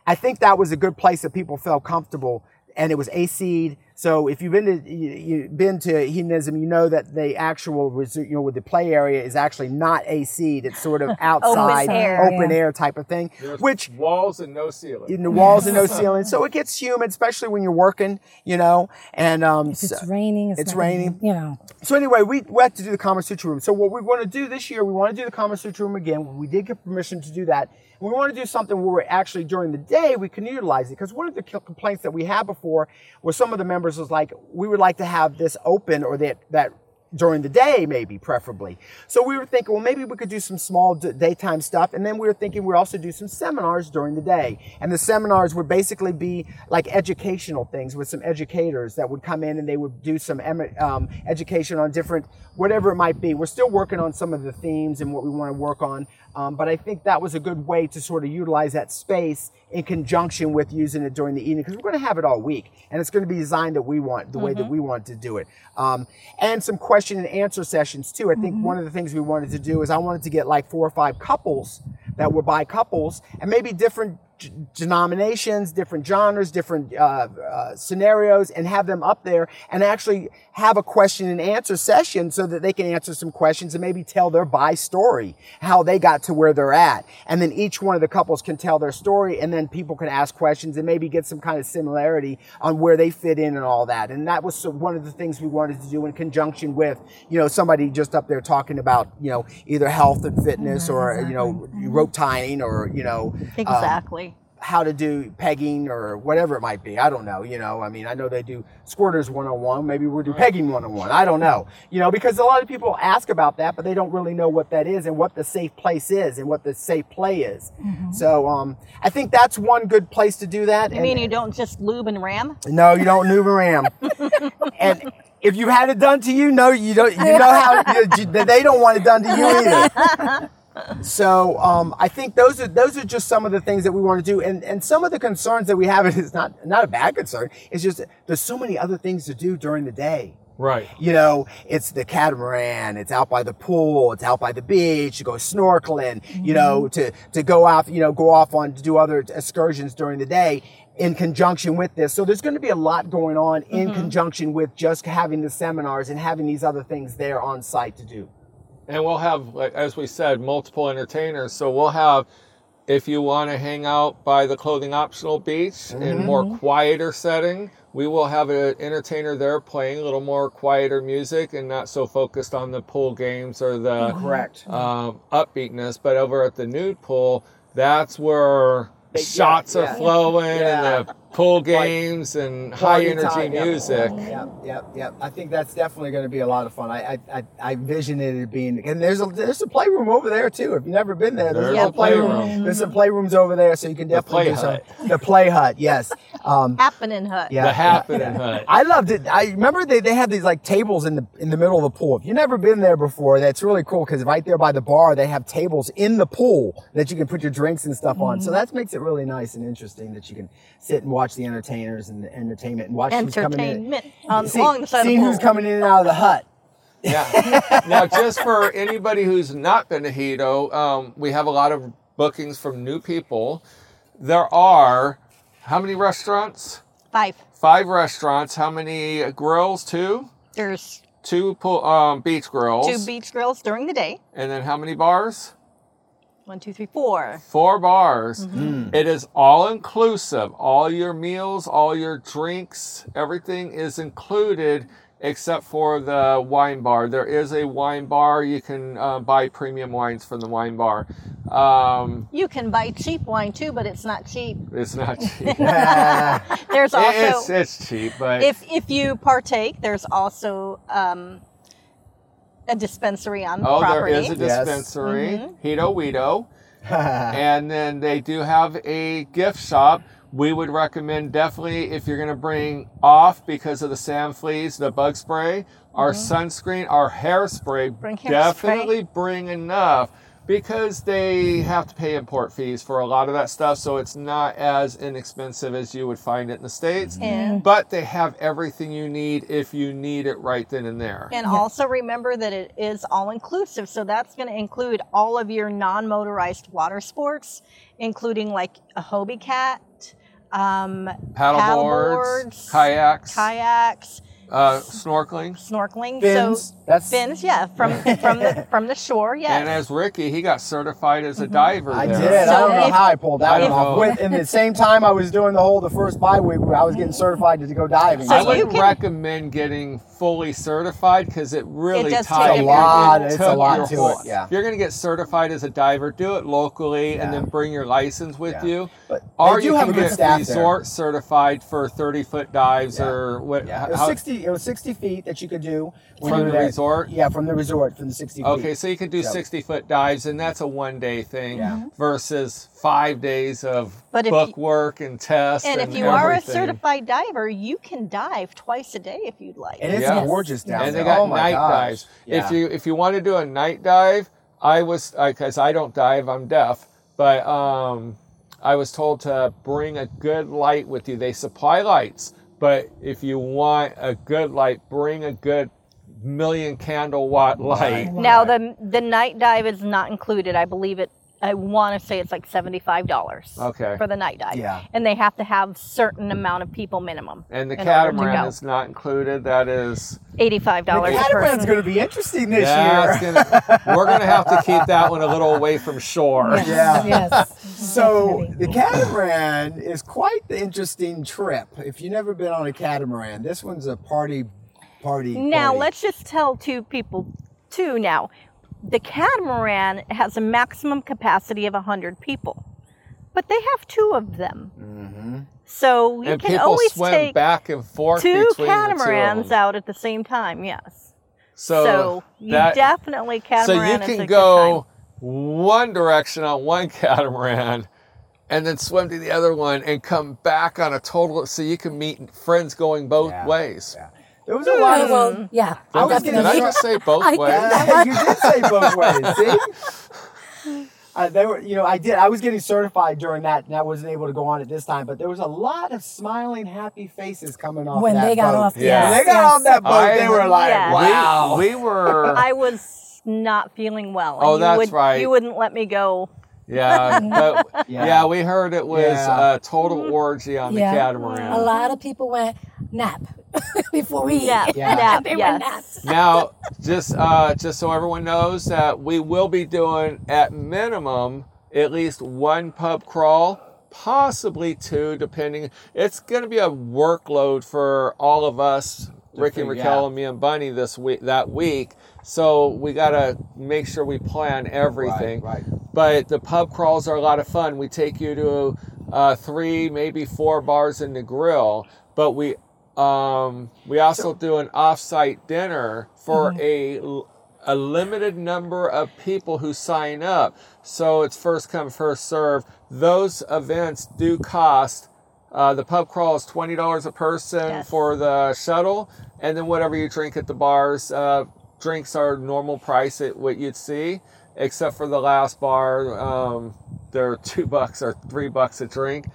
I think that was a good place that people felt comfortable. And it was AC'd. So if you've been to you, you've been to hedonism, you know that the actual you know with the play area is actually not AC'd. It's sort of [laughs] outside, air. open Yeah. air type of thing. There's which walls and no ceiling. in the walls and no [laughs] ceiling, so it gets humid, especially when you're working. You know, and um, if it's so- raining, it's, it's not gonna- raining. You know, so anyway, we, we had to do the Kama Sutra room. So what we want to do this year, we want to do the Kama Sutra room again. We did get permission to do that. We want to do something where we're actually during the day we can utilize it. Because one of the complaints that we had before was some of the members was like we would like to have this open or that that during the day maybe preferably. So we were thinking well maybe we could do some small d- daytime stuff. And then we were thinking we'd also do some seminars during the day. And the seminars would basically be like educational things with some educators that would come in and they would do some em- um, education on different whatever it might be. We're still working on some of the themes and what we want to work on um, but i think that was a good way to sort of utilize that space in conjunction with using it during the evening because we're going to have it all week and it's going to be designed that we want the way that we want to do it. Um, and some question and answer sessions too. I think one of the things we wanted to do is i wanted to get like four or five couples that were bi couples and maybe different denominations different genres different uh, uh, scenarios and have them up there and actually have a question and answer session so that they can answer some questions and maybe tell their bi story how they got to where they're at. And then each one of the couples can tell their story and then people can ask questions and maybe get some kind of similarity on where they fit in and all that. And that was one of the things we wanted to do in conjunction with you know somebody just up there talking about you know either health and fitness or you know rope tying or you know uh, Exactly. How to do pegging or whatever it might be. I don't know. You know, I mean, I know they do squirters 101. Maybe we'll do pegging 101. I don't know. You know, because a lot of people ask about that, but they don't really know what that is and what the safe place is and what the safe play is. So um, I think that's one good place to do that. I And- mean, you don't just lube and ram. no, you don't lube and ram. [laughs] and if you've had it done to you, no, you don't. You know how you, they don't want it done to you either. [laughs] So um, I think those are those are just some of the things that we want to do, and and some of the concerns that we have [laughs] is not not a bad concern. It's just there's so many other things to do during the day. Right. You know, it's the catamaran, it's out by the pool, it's out by the beach, you go snorkeling, you know, to, to go off, you know, go off on to do other excursions during the day in conjunction with this. So there's going to be a lot going on in conjunction with just having the seminars and having these other things there on site to do. And we'll have, as we said, multiple entertainers. So we'll have, if you want to hang out by the clothing optional beach in more quieter setting, we will have an entertainer there playing a little more quieter music and not so focused on the pool games or the Correct. um, upbeatness. But over at the nude pool, that's where They- shots yeah, are yeah. flowing Yeah. and the pool games and high energy time, yep. music. Yep, yep, yep. I think that's definitely going to be a lot of fun. I, I, I, I envision it being, and there's a there's a playroom over there too. If you've never been there, there's There's a a little playroom. playroom. There's some playrooms over there, so you can definitely play do some. The play hut, yes. Um, Happening hut. yeah, the happening yeah. hut. I loved it. I remember they, they had these like tables in the in the middle of the pool. If you've never been there before, that's really cool because right there by the bar they have tables in the pool that you can put your drinks and stuff on. So that makes it really nice and interesting that you can sit and watch the entertainers and the entertainment and watch who's coming in. Entertainment on See- along the side of the seeing pool. who's coming in and out of the hut. Yeah. [laughs] now, just for anybody who's not been to Hedo, um, we have a lot of bookings from new people. There are how many restaurants? Five. Five restaurants. How many grills? Two. There's Two pool, um, beach grills. two beach grills during the day. And then how many bars? One, two, three, four. Four bars. Mm-hmm. It is all inclusive. All your meals, all your drinks, everything is included except for the wine bar. There is a wine bar. You can uh, buy premium wines from the wine bar. Um, You can buy cheap wine too, but it's not cheap. it's not [laughs] cheap. There's also it's, it's cheap, but if if you partake, there's also um, a dispensary on the oh, property. there is a Yes. dispensary, Mm-hmm. Hedo Weedo. [laughs] and then they do have a gift shop. We would recommend definitely if you're going to bring off because of the sand fleas, the bug spray, our sunscreen, our hairspray. Mm-hmm. Bring hairspray. definitely bring enough because they have to pay import fees for a lot of that stuff. So it's not as inexpensive as you would find it in the States. And- But they have everything you need if you need it right then and there. And also remember that it is all inclusive. So that's going to include all of your non motorized water sports, including like a Hobie Cat, um, Paddleboards, paddleboards, kayaks, kayaks, uh, snorkeling. snorkeling. Fins. So That's fins, yeah, from from the [laughs] from the shore, yes. And as Ricky, he got certified as a mm-hmm. diver. I there. did. So I don't know if- how I pulled that I don't off. know. With, in the same time I was doing the whole the first Bi Week, I was getting certified to go diving. So I you would can- recommend getting fully certified because it really does ties a lot- it it's a lot your to whole- it, yeah. If you're going to get certified as a diver, do it locally and then bring your license with Yeah. you. But or you have can a good get staff resort certified for 30 foot dives Yeah. or what? Yeah, it was how- sixty. It was sixty feet that you could do when From you were the there. Resort? Yeah, from the resort, from the sixty. Okay, so you can do Yeah. 60 foot dives, and that's a one day thing Yeah. versus five days of But if book you- work and tests. and And, if you are a everything. certified diver, you can dive twice a day if you'd like. and it's Yeah. gorgeous down and there. they got oh my night gosh. dives. Yeah. If you if you want to do a night dive, I was because I don't dive, I'm deaf, but um, I was told to bring a good light with you. They supply lights, but if you want a good light, bring a good million candle watt light. Now the the night dive is not included. I believe it. I want to say it's like seventy five dollars. Okay. For the night dive. Yeah. And they have to have certain amount of people minimum. And the in order to catamaran is not included. That is eighty five dollars. a catamaran's going to be interesting this yeah, it's year. gonna, we're gonna have to keep that one a little away from shore. Yeah. Yes. So the catamaran is quite the interesting trip. If you've never been on a catamaran, this one's a party, party. Now party. let's just tell two people too. Now, the catamaran has a maximum capacity of hundred people. but they have two of them. Mm-hmm. So you and can always swim take back and forth two between the two catamarans out at the same time. Yes. So, So, you that, definitely so catamaran. you is a can go one direction on one catamaran and then swim to the other one and come back on a total so you can meet friends going both Yeah. ways. Yeah. There was a lot of. well, yeah. I was Did getting I short- say [laughs] both I- ways? Yeah, you did say both ways. See, uh, they were, you know, I did. I was getting certified during that, and I wasn't able to go on it this time. But there was a lot of smiling, happy faces coming off When that they got boat. off, Yeah. When yes, they got yes. off that boat, I- they were like, Yeah. "Wow." We, we were. [laughs] I was not feeling well. Oh, you that's would, right. You wouldn't let me go. Yeah, but [laughs] Yeah. yeah. we heard it was Yeah. a total orgy on Yeah. the catamaran. A lot of people went nap [laughs] before we Yeah, ate. Yeah. they yes. were. Now, just uh, just so everyone knows that we will be doing at minimum at least one pub crawl, possibly two, depending. It's going to be a workload for all of us, Ricky and Raquel out. and me and Bunny this week that week. So we got to make sure we plan everything. Right, right. But the pub crawls are a lot of fun. We take you to uh, three, maybe four bars in the grill, but we um, we also do an off-site dinner for a a limited number of people who sign up. So it's first come, first serve. Those events do cost. Uh, the pub crawl is twenty dollars a person Yes. for the shuttle, and then whatever you drink at the bars. Uh, drinks are normal price at what you'd see, except for the last bar. Um, they're two [laughs] bucks or three bucks a drink.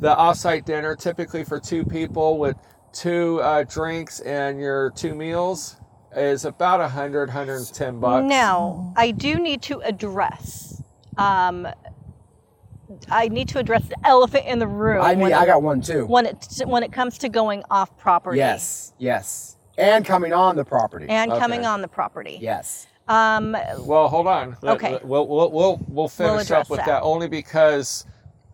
The offsite dinner, typically for two people with two uh, drinks and your two meals, is about 100, 110 bucks. Now, I do need to address. Um, I need to address the elephant in the room. I mean, I it- got one too. when it when it comes to going off property. Yes, yes, and coming on the property. And coming on the property. yes. Um, Well, hold on. Okay. We'll, we'll, we'll, we'll finish address up with that. that. only because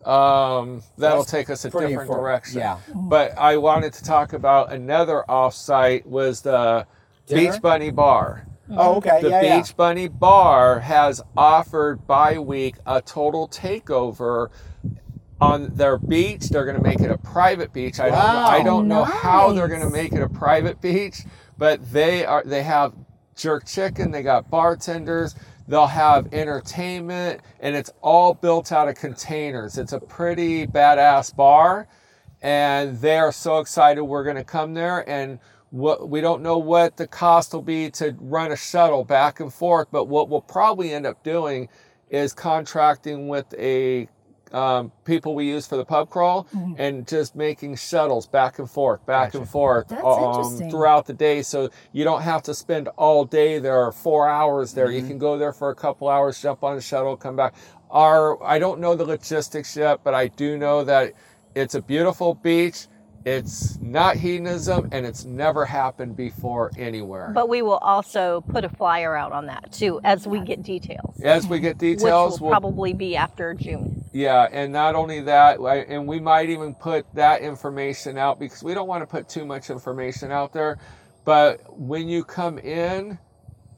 um, that'll That's take us a different important. direction. Yeah. But I wanted to talk about another offsite was the Dinner? Beach Bunny Bar. Oh, okay. The yeah, yeah. Beach Bunny Bar has offered Bi Week a total takeover on their beach. They're going to make it a private beach. I don't know, I don't know how they're going to make it a private beach, but they are they have jerk chicken, they got bartenders, they'll have entertainment and it's all built out of containers. It's a pretty badass bar and they are so excited we're going to come there and what we don't know what the cost will be to run a shuttle back and forth but what we'll probably end up doing is contracting with a um, people we use for the pub crawl and just making shuttles back and forth back and forth um, throughout the day. So you don't have to spend all day there. Are four hours there. Mm-hmm. you can go there for a couple hours jump on a shuttle come back. Our i don't know the logistics yet but i do know that it's a beautiful beach it's not hedonism and it's never happened before anywhere but we will also put a flyer out on that too as we get details. as we get Which details will we'll probably be after June. Yeah, and not only that, and we might even put that information out because we don't want to put too much information out there. But when you come in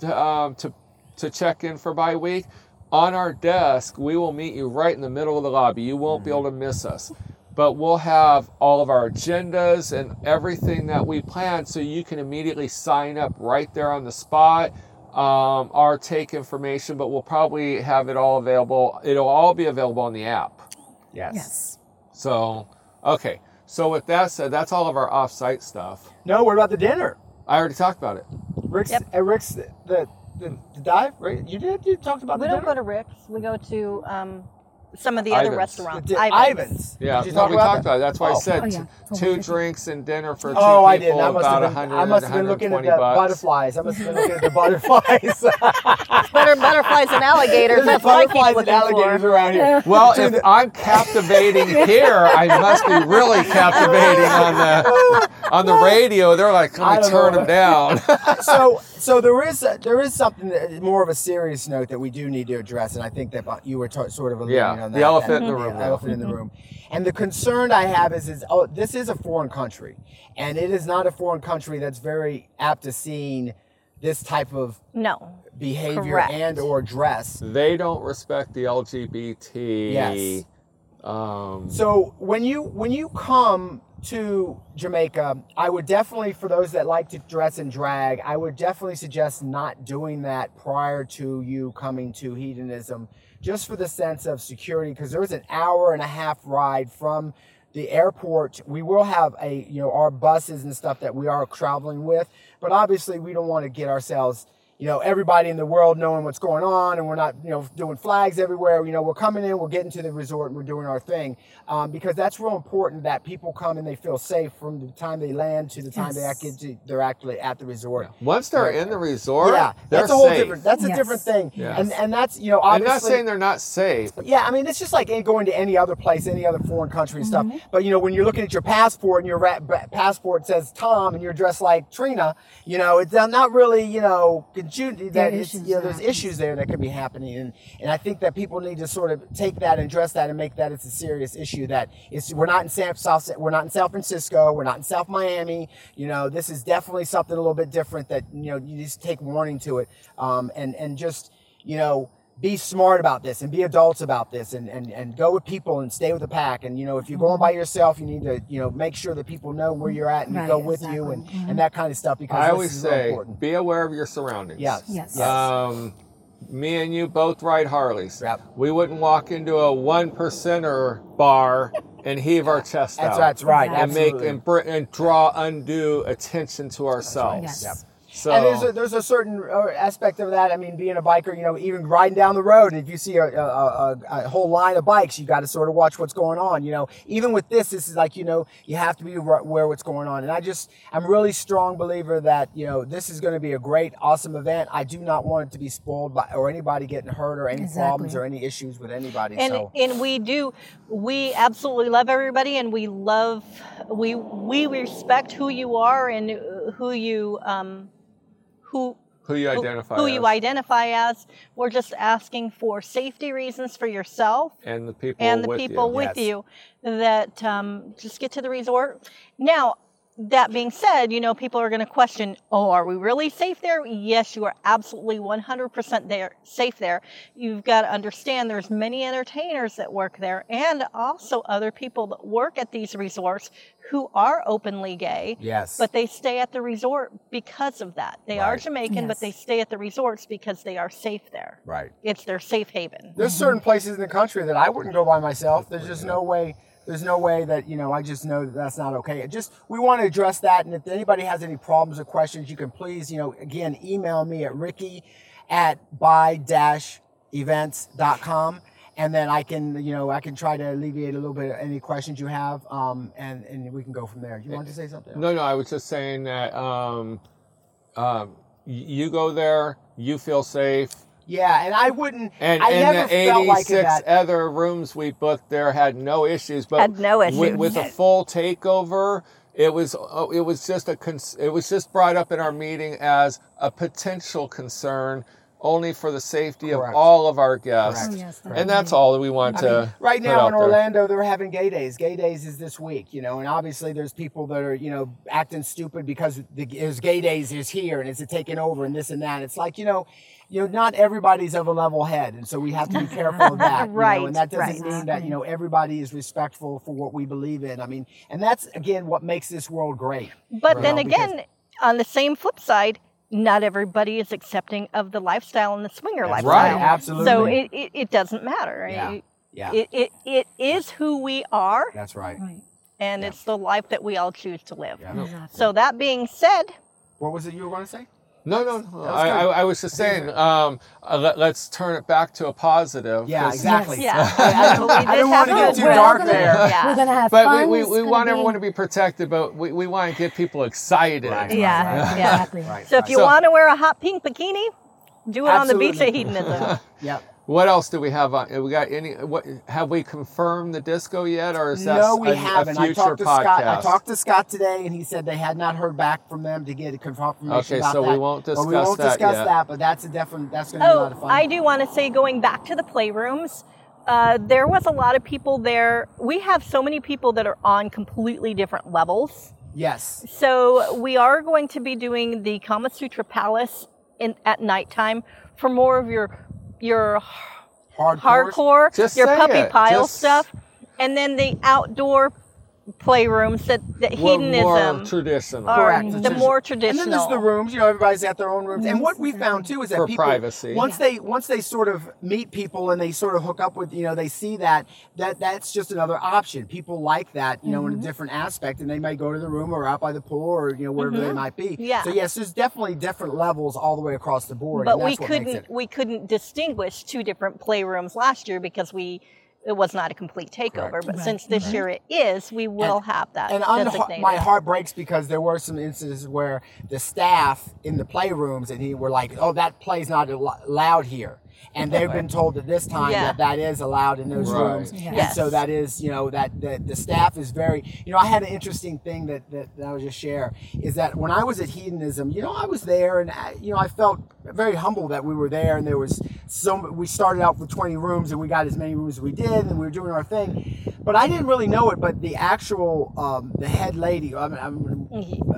to um, to, to check in for Bi Week, on our desk we will meet you right in the middle of the lobby. You won't be able to miss us. But we'll have all of our agendas and everything that we plan, so you can immediately sign up right there on the spot um, our take information, but we'll probably have it all available. It'll all be available on the app. Yes. Yes. So, okay. So with that said, that's all of our off-site stuff. No, what about the dinner? I already talked about it. Rick's, Yep. uh, Rick's the, the, the, the dive, right? You did? You talked about We the don't dinner? go to Rick's. We go to um, some of the other Ivans. restaurants. Di- Ivans. Ivans. Yeah, Did you no, talk we about talked that? about it. That's why I Oh. said Oh, yeah. t- two one drinks and dinner for two Oh, I people, did. I must about have been. 100, I must have been looking at 120 the bucks. butterflies. I must have been looking at the butterflies. [laughs] Better butterflies and alligators. There's That's what I keep butterflies and alligators for. around here. [laughs] Well, if I'm captivating [laughs] here, I must be really captivating on the on the radio. They're like, I "Can I don't turn know. them down?" so so there is there is something that more of a serious note that we do need to address, and I think that uh, you were t- sort of alluding Yeah, on the elephant that- in the room, the elephant in the room. And the concern I have is is oh this is a foreign country, and it is not a foreign country that's very apt to seeing this type of No. behavior Correct. and or dress. they don't respect the LGBT Yes. Um, So when you when you come to Jamaica, I would definitely, for those that like to dress in drag, I would definitely suggest not doing that prior to you coming to hedonism, just for the sense of security, because there's an hour and a half ride from the airport. We will have a you know our buses and stuff that we are traveling with, but obviously we don't want to get ourselves you know, everybody in the world knowing what's going on, and we're not, you know, doing flags everywhere. You know, we're coming in, we're getting to the resort, and we're doing our thing, um, because that's real important that people come and they feel safe from the time they land to the time they Yes. act to, they're actually at the resort. once they're Yeah. in the resort, yeah, that's a whole safe. different. That's a different thing, Yes. and and that's you know obviously, I'm not saying they're not safe. Yeah, I mean, it's just like going to any other place, any other foreign country and Mm-hmm. stuff. But you know, when you're looking at your passport and your ra- passport says Tom and you're dressed like Trina, you know, it's not really, you know, conju- that are it's, issues you know, there's issues there that could be happening, and and I think that people need to sort of take that and address that and make that it's a serious issue. That it's we're not in San South, we're not in San Francisco, we're not in South Miami. You know, this is definitely something a little bit different that you know you just take warning to it, um, and and just you know be smart about this and be adults about this and, and, and go with people and stay with the pack. And, you know, if you're going by yourself, you need to, you know, make sure that people know where you're at and Right, go with you and, exactly. and that kind of stuff because I this always is say, important. be aware of your surroundings. Yes. Yes. Yes. Um, me and you both ride Harleys. Yep. We wouldn't walk into a one percenter bar [laughs] and heave our chest that's, out. that's right. and make and, br- and draw undue attention to ourselves. Yes. Yep. So and there's a, there's a certain uh, aspect of that. I mean, being a biker, you know, even riding down the road, if you see a, a, a, whole line of bikes, you got to sort of watch what's going on. You know, even with this, this is like, you know, you have to be aware of what's going on. And I just, I'm really strong believer that, you know, this is going to be a great, awesome event. I do not want it to be spoiled by, or anybody getting hurt or any Exactly. problems or any issues with anybody. and so, and we do we absolutely love everybody and we love we we respect who you are and who you um who who you identify who as, you identify as we're just asking for safety reasons for yourself and the people and the with people you. with Yes. you that um, just get to the resort. Now, that being said, you know, people are going to question, oh, are we really safe there? Yes, you are absolutely 100% there, safe there. You've got to understand there's many entertainers that work there and also other people that work at these resorts who are openly gay. yes. But they stay at the resort because of that. They are Right. Jamaican, but they stay at the resorts because they are safe there. right. It's their safe haven. There's certain mm-hmm. places in the country that I wouldn't go by myself. There's just no way. There's no way that you know. I just know that that's not okay. Just we want to address that. And if anybody has any problems or questions, you can please you know again email me at ricky at bi-events.com and then I can you know I can try to alleviate a little bit of any questions you have um, and and we can go from there. You want to say something? No, no, I was just saying that um, um, you go there, you feel safe, Yeah, and I wouldn't. and I and never the felt like 86 other rooms we booked there had no issues. But Had no With, issues. with a full takeover, it was oh, it was just a it was just brought up in our meeting as a potential concern. Only for the safety Correct. of all of our guests, Oh, yes, and that's all that we want I to. mean, right put now out in there. Orlando, they're having gay days. Gay days is this week, you know, and obviously there's people that are, you know, acting stupid because the, there's gay days is here and it's taking over and this and that. It's like, you know, you know, not everybody's of a level head, and so we have to be careful of that, [laughs] you know, Right, and that doesn't right. mean that you know everybody is respectful for what we believe in. I mean, and that's again what makes this world great. But then know, because- again, on the same flip side, not everybody is accepting of the lifestyle and the swinger That's lifestyle. right, absolutely. So it, it, it doesn't matter. Yeah, It, yeah, it, it, it is who we are, that's right. Right. and it's the life that we all choose to live. Yeah. Exactly. So that being said, What was it you were going to say? No, no, no. I, I. I was just saying. Um, uh, let, let's turn it back to a positive. Yeah, exactly. [laughs] yeah, I- I don't want to get too We're dark gonna- there. Yeah. We're gonna have But fun. we, It's we, we want be- everyone to be protected, but we, we want to get people excited. Right. Yeah, yeah. Exactly. Right, So if you So- want to wear a hot pink bikini, do it on the beach at Absolutely. hedonism. [laughs] Yep. What else do we have on? We got any? What have we confirmed the disco yet, or is that No, we a, haven't. a I future talked to podcast? Scott. I talked to Scott today, and he said they had not heard back from them to get a confirmation Okay, about so that. we won't discuss But we discuss won't that discuss yet. that, but that's a different. That's going to be a lot of Oh, fun. I do want to say, going back to the playrooms, uh, there was a lot of people there. We have so many people that are on completely different levels. Yes. So we are going to be doing the Kama Sutra Palace in, at nighttime for more of your your Hardcore. hardcore, your puppy pile Just- stuff. and then the outdoor playrooms that, that We're more traditional. are Correct. the Tradition- more And traditional. then there's the rooms. You know, everybody's got their own rooms. And mm-hmm. what we found too is that For people, privacy. once they once they sort of meet people and they sort of hook up with, you know, they see that that that's just another option. People like that, you know, in a mm-hmm. different aspect, and they may go to the room or out by the pool or you know wherever they mm-hmm. might be. Yeah. So yes, there's definitely different levels all the way across the board. but and we that's what makes couldn't it- we couldn't distinguish two different playrooms last year because we it was not a complete takeover. Correct. But since this year it is, we will have that and un- designated. my heart breaks because there were some instances where the staff in the playrooms and he were like, "Oh, that play's not allowed here," and they've been told at this time Yeah. that that is allowed in those Right. rooms. And so that is, you know, that the, the staff is very. You know, I had an interesting thing that, that that I was just share is that when I was at Hedonism, you know, I was there and I, you know I felt very humble that we were there and there was so we started out with 20 rooms and we got as many rooms as we did and we were doing our thing but i didn't really know it but the actual um, the head lady I'm, I'm,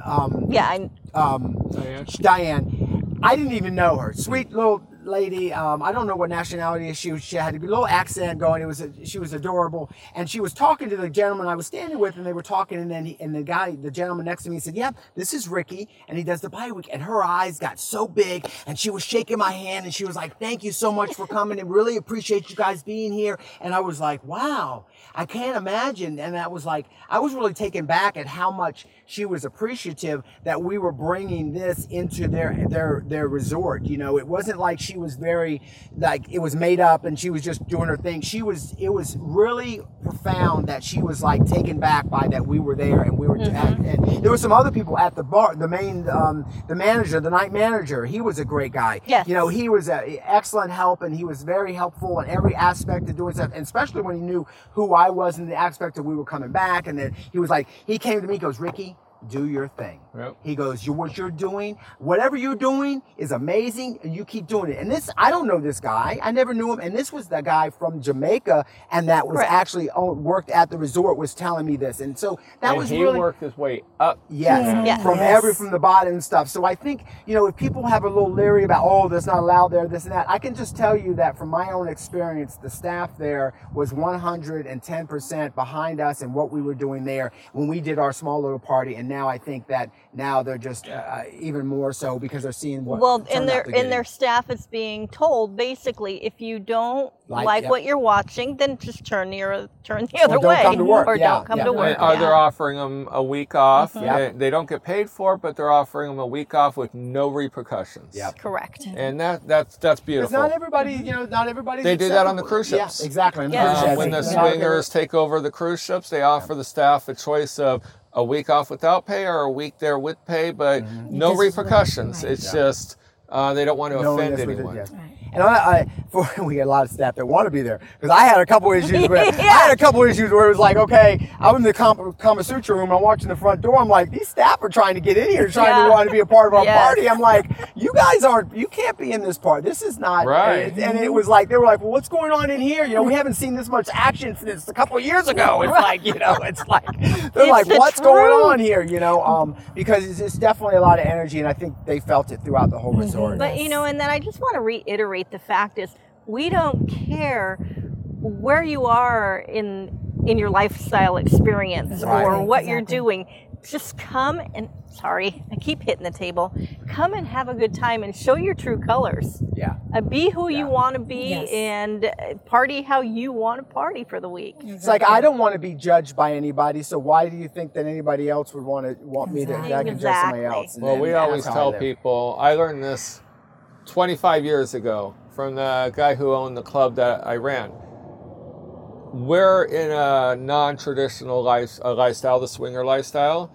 um, yeah, I, um, Diane? Diane. I didn't even know her. Sweet little lady. Um, I don't know what nationality she was. She had a little accent going. It was she was adorable, and she was talking to the gentleman I was standing with, and they were talking. And then he, and the guy, the gentleman next to me, said, "Yeah, this is Ricky, and he does the Bi Week." And her eyes got so big, and she was shaking my hand, and she was like, "Thank you so much for coming, and really appreciate you guys being here." And I was like, "Wow." I can't imagine. And that was like, I was really taken back at how much she was appreciative that we were bringing this into their their their resort. You know, it wasn't like she was very like it was made up and she was just doing her thing. She was. It was really profound that she was like taken back by that we were there and we were. And there were some other people at the bar. The main, um, the manager, the night manager. He was a great guy. Yes. You know, he was a excellent help and he was very helpful in every aspect of doing stuff, and especially when he knew who I was in the aspect that we were coming back. And then he was like, he came to me, goes, Ricky, do your thing. Yep. He goes, you what you're doing, whatever you're doing is amazing, and you keep doing it. And this, I don't know this guy. I never knew him, and this was the guy from Jamaica, and that was Correct. actually owned, worked at the resort was telling me this, and so that and was he really worked his way up. Yes, Yes. from Yes. every from the bottom and stuff. So I think you know if people have a little leery about oh that's not allowed there, this and that, I can just tell you that from my own experience, the staff there was 110 percent behind us and what we were doing there when we did our small little party. And now I think that now they're just uh, even more so because they're seeing what. well, turned and their to be. and their staff is being told basically if you don't Like, like, yep. what you're watching, then just turn the turn the other don't way, come to work, or yeah, don't come yeah. to And work. And are yeah. they offering them a week off? Yep. They, they don't get paid for it, but they're offering them a week off with no repercussions. Yep. Correct. And that that's that's beautiful. not everybody, you know, not everybody. They do that on the cruise ships. Yeah, exactly. on Yeah. Uh, ships. when the Not swingers take over the cruise ships, they offer the staff a choice of a week off without pay or a week there with pay, but Mm-hmm. no This is repercussions. right. It's just uh, they don't want to knowing offend this with it, anyone. Yes. And I, I [laughs] for, we get a lot of staff that want to be there because I had a couple issues. Where, [laughs] I had a couple issues where it was like, okay, I'm in the Kama, Kama Sutra room. I'm watching the front door. I'm like, these staff are trying to get in here, trying Yeah. to want to be a part of our [laughs] Yes. party. I'm like, you guys aren't, you can't be in this part. This is not Right. And, and it was like they were like, well, what's going on in here? You know, we haven't seen this much action since a couple of years ago. It's like, you know, it's like they're It's like, the what's going on here? You know, um, because it's, it's definitely a lot of energy, and I think they felt it throughout the whole resort. But you know, and then I just want to reiterate the fact is we don't care where you are in in your lifestyle experience Right. or what you're doing. Just come and sorry, I keep hitting the table. Come and have a good time and show your true colors. yeah. Uh, be who you want to be Yes. and uh, party how you want to party for the week. It's like I don't want to be judged by anybody, so why do you think that anybody else would want to want me to that I can judge somebody else? Well, then we always tell people. I learned this 25 years ago from the guy who owned the club that I ran. We're in a non-traditional life, lifestyle, the swinger lifestyle.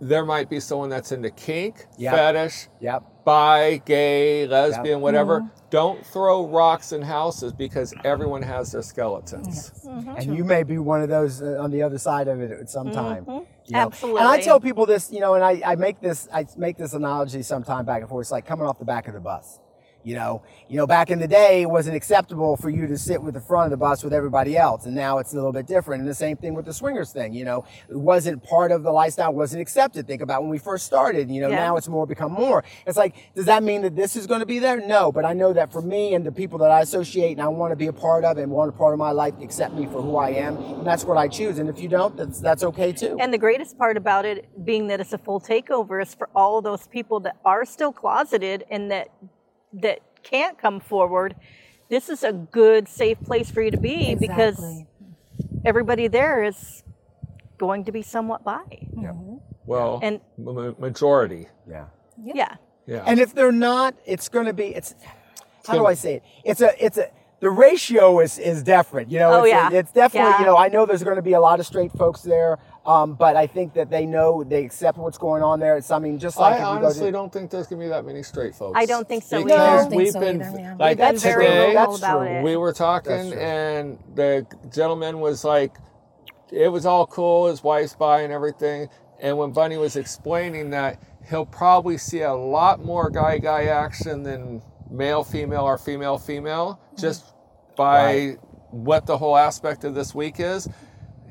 There might be someone that's into kink, Yep. fetish, Yep. bi, gay, lesbian, whatever. Mm-hmm. Don't throw rocks in houses because everyone has their skeletons. And you may be one of those uh, on the other side of it at some time. You know. Absolutely. And I tell people this, you know, and I, I make this I make this analogy sometime back and forth. It's like coming off the back of the bus. You know, you know, back in the day, it wasn't acceptable for you to sit with the front of the bus with everybody else, and now it's a little bit different. And the same thing with the swingers thing. You know, it wasn't part of the lifestyle, wasn't accepted. Think about when we first started. You know, Yeah. now it's more become more. It's like, does that mean that this is going to be there? No, but I know that for me and the people that I associate and I want to be a part of and want a part of my life, accept me for who I am, and that's what I choose. And if you don't, that's that's okay too. And the greatest part about it being that it's a full takeover is for all of those people that are still closeted and that that can't come forward. This is a good, safe place for you to be because everybody there is going to be somewhat bi. Yeah, mm-hmm. Well, And- ma- ma- majority. yeah. Yeah. Yeah. And if they're not, it's going to be. It's how do gonna- I say it? It's a. It's a. The ratio is is different. You know. Oh, it's, yeah. it's definitely. Yeah. You know. I know there's going to be a lot of straight folks there, um, but I think that they know they accept what's going on there. It's. I mean, just like I honestly to, don't think there's gonna be that many straight folks. I don't think so either. Because I don't think we've so been either, yeah. like We've very today, that's about true. we were talking, and the gentleman was like, it was all cool, his wife's bi and everything. And when Bunny was explaining that, he'll probably see a lot more guy guy action than male female or female female just by Right. what the whole aspect of this week is.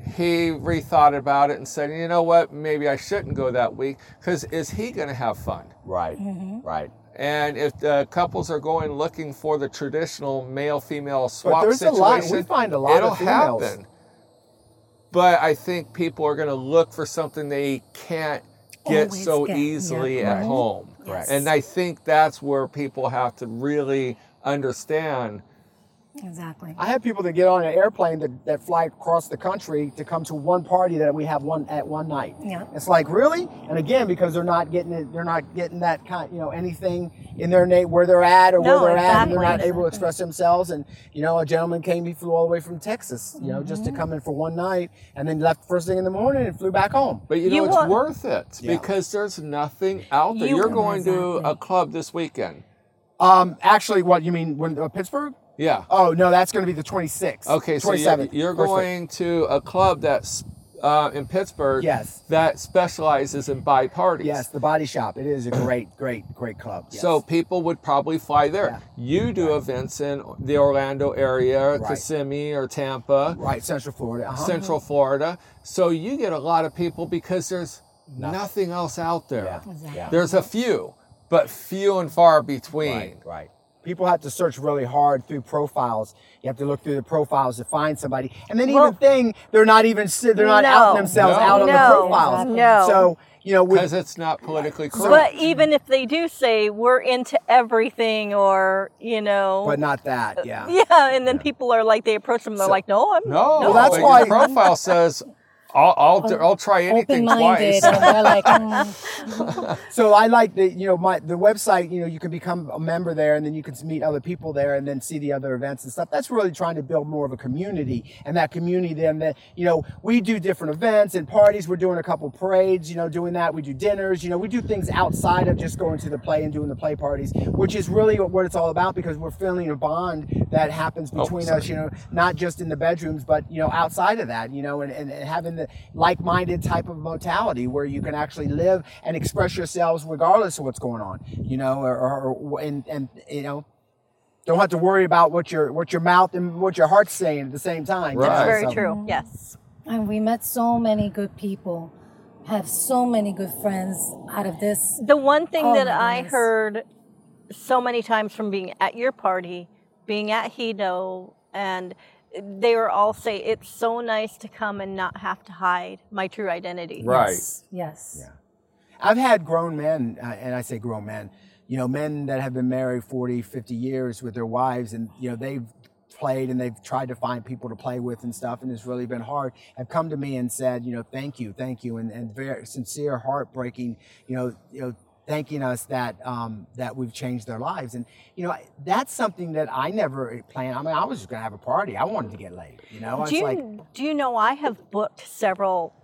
He rethought about it and said, you know what, maybe I shouldn't go that week because is he going to have fun? right, Mm-hmm. right. And if the couples are going looking for the traditional male female swap there's a situation, lot- we find a lot it'll of females. happen. But I think people are going to look for something they can't get Always so get, easily yeah. at Right. home. Yes. And I think that's where people have to really understand. Exactly. I have people that get on an airplane that, that fly across the country to come to one party that we have one at one night. Yeah. It's like really, and again because they're not getting it, they're not getting that kind, you know, anything in their na- where they're at or where they're at, and they're not exactly. able to express themselves. And you know, a gentleman came, he flew all the way from Texas, you know, just to Mm-hmm. come in for one night, and then left first thing in the morning and flew back home. But you know, You it's want- worth it Yeah. because there's nothing out there. You- You're going to a club this weekend. Um, actually, what you mean when uh, Pittsburgh? Yeah. Oh no, that's going to be the 26th. Okay, so you're, you're First going to a club that's uh, in Pittsburgh Yes. that specializes in bi parties. Yes, the Body Shop. It is a great, [clears throat] great, great club. Yes. So people would probably fly there. You do events in the Orlando area, Right. Kissimmee or Tampa, right, Central Florida. uh-huh. Central Florida. So you get a lot of people because there's nothing, else out there. Yeah. Yeah. There's a few, but few and far between. Right, right. People have to search really hard through profiles. You have to look through the profiles to find somebody, and then Well- even thing they're not even they're not No. outing themselves No. out on the No. profiles. No. So you know, Because it's not politically correct. But even if they do say we're into everything or, you know, but not that. Uh, yeah. yeah, and then people are like, they approach them, they're So- like, no, I'm no, Well, that's but why- your profile says, I'll, I'll, I'll try anything Open-minded, twice. like, [laughs] mm, So I like the you know my the website. You know, you can become a member there, and then you can meet other people there, and then see the other events and stuff. That's really trying to build more of a community, and that community then that you know we do different events and parties. We're doing a couple parades. You know, doing that. We do dinners. You know, we do things outside of just going to the play and doing the play parties, which is really what it's all about because we're feeling a bond that happens Oh, between sorry. us. You know, not just in the bedrooms, but you know outside of that. You know, and, and, and having the like-minded type of mentality where you can actually live and express yourselves regardless of what's going on. You know, or, or, or and and you know. Don't have to worry about what your what your mouth and what your heart's saying at the same time. Right. That's very So- true. Yes. and we met so many good people, have so many good friends out of this. The one thing Oh that my I goodness. heard so many times from being at your party, being at Hedo, and they were all say it's so nice to come and not have to hide my true identity. Right. Yes. Yes. I've had grown men, uh, and I say grown men, you know, men that have been married 40, 50 years with their wives, and, you know, they've played and they've tried to find people to play with and stuff, and it's really been hard, have come to me and said, you know, thank you, thank you, and, and very sincere, heartbreaking, you know, you know, thanking us that um, that we've changed their lives, and you know, that's something that I never planned. I mean, I was just gonna have a party. I wanted to get laid, you know. It's Do you, like, do you know I have booked several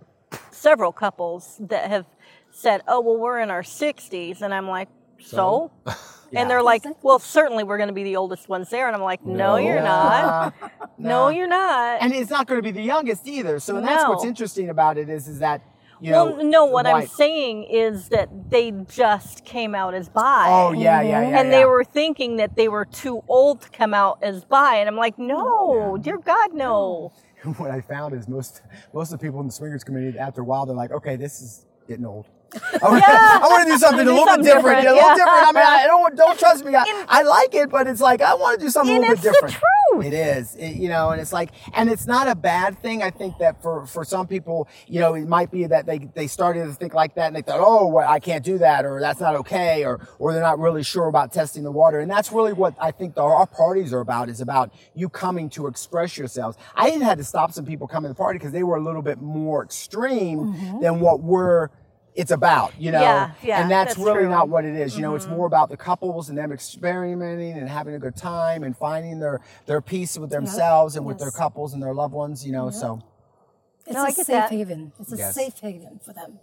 several couples that have said, "Oh, well, we're in our 60s," and I'm like, "So?" [laughs] Yeah. And they're like, "Well, certainly we're going to be the oldest ones there." And I'm like, "No, you're not. [laughs] Uh, No, you're not." and it's not going to be the youngest either. So that's what's interesting about it is is that you know. well, no, what I'm saying is that they just came out as bi. Oh yeah, yeah, yeah. and yeah. they were thinking that they were too old to come out as bi, and I'm like, no, dear God, no. [laughs] what I found is most most of the people in the swingers community after a while they're like, okay, this is getting old. I want, I want to do something a little something bit different. different, yeah, A little yeah. different. I mean, I [laughs] don't don't trust me. I, I like it, but it's like I want to do something a little it's bit the different. truth. It is, It- you know, and it's like, and it's not a bad thing. I think that for for some people, you know, it might be that they they started to think like that and they thought, oh, well, I can't do that, or that's not okay, or or they're not really sure about testing the water, and that's really what I think the, our parties are about. Is about you coming to express yourselves. I even had to stop some people coming to the party because they were a little bit more extreme mm-hmm. than what we're. It's about, you know, Yeah, yeah, and that's, that's really true. not what it is. You know, it's more about the couples and them experimenting and having a good time and finding their their peace with themselves and with their couples and their loved ones. You know, so It's No, I a get safe that. haven. It's a Yes. safe haven for them.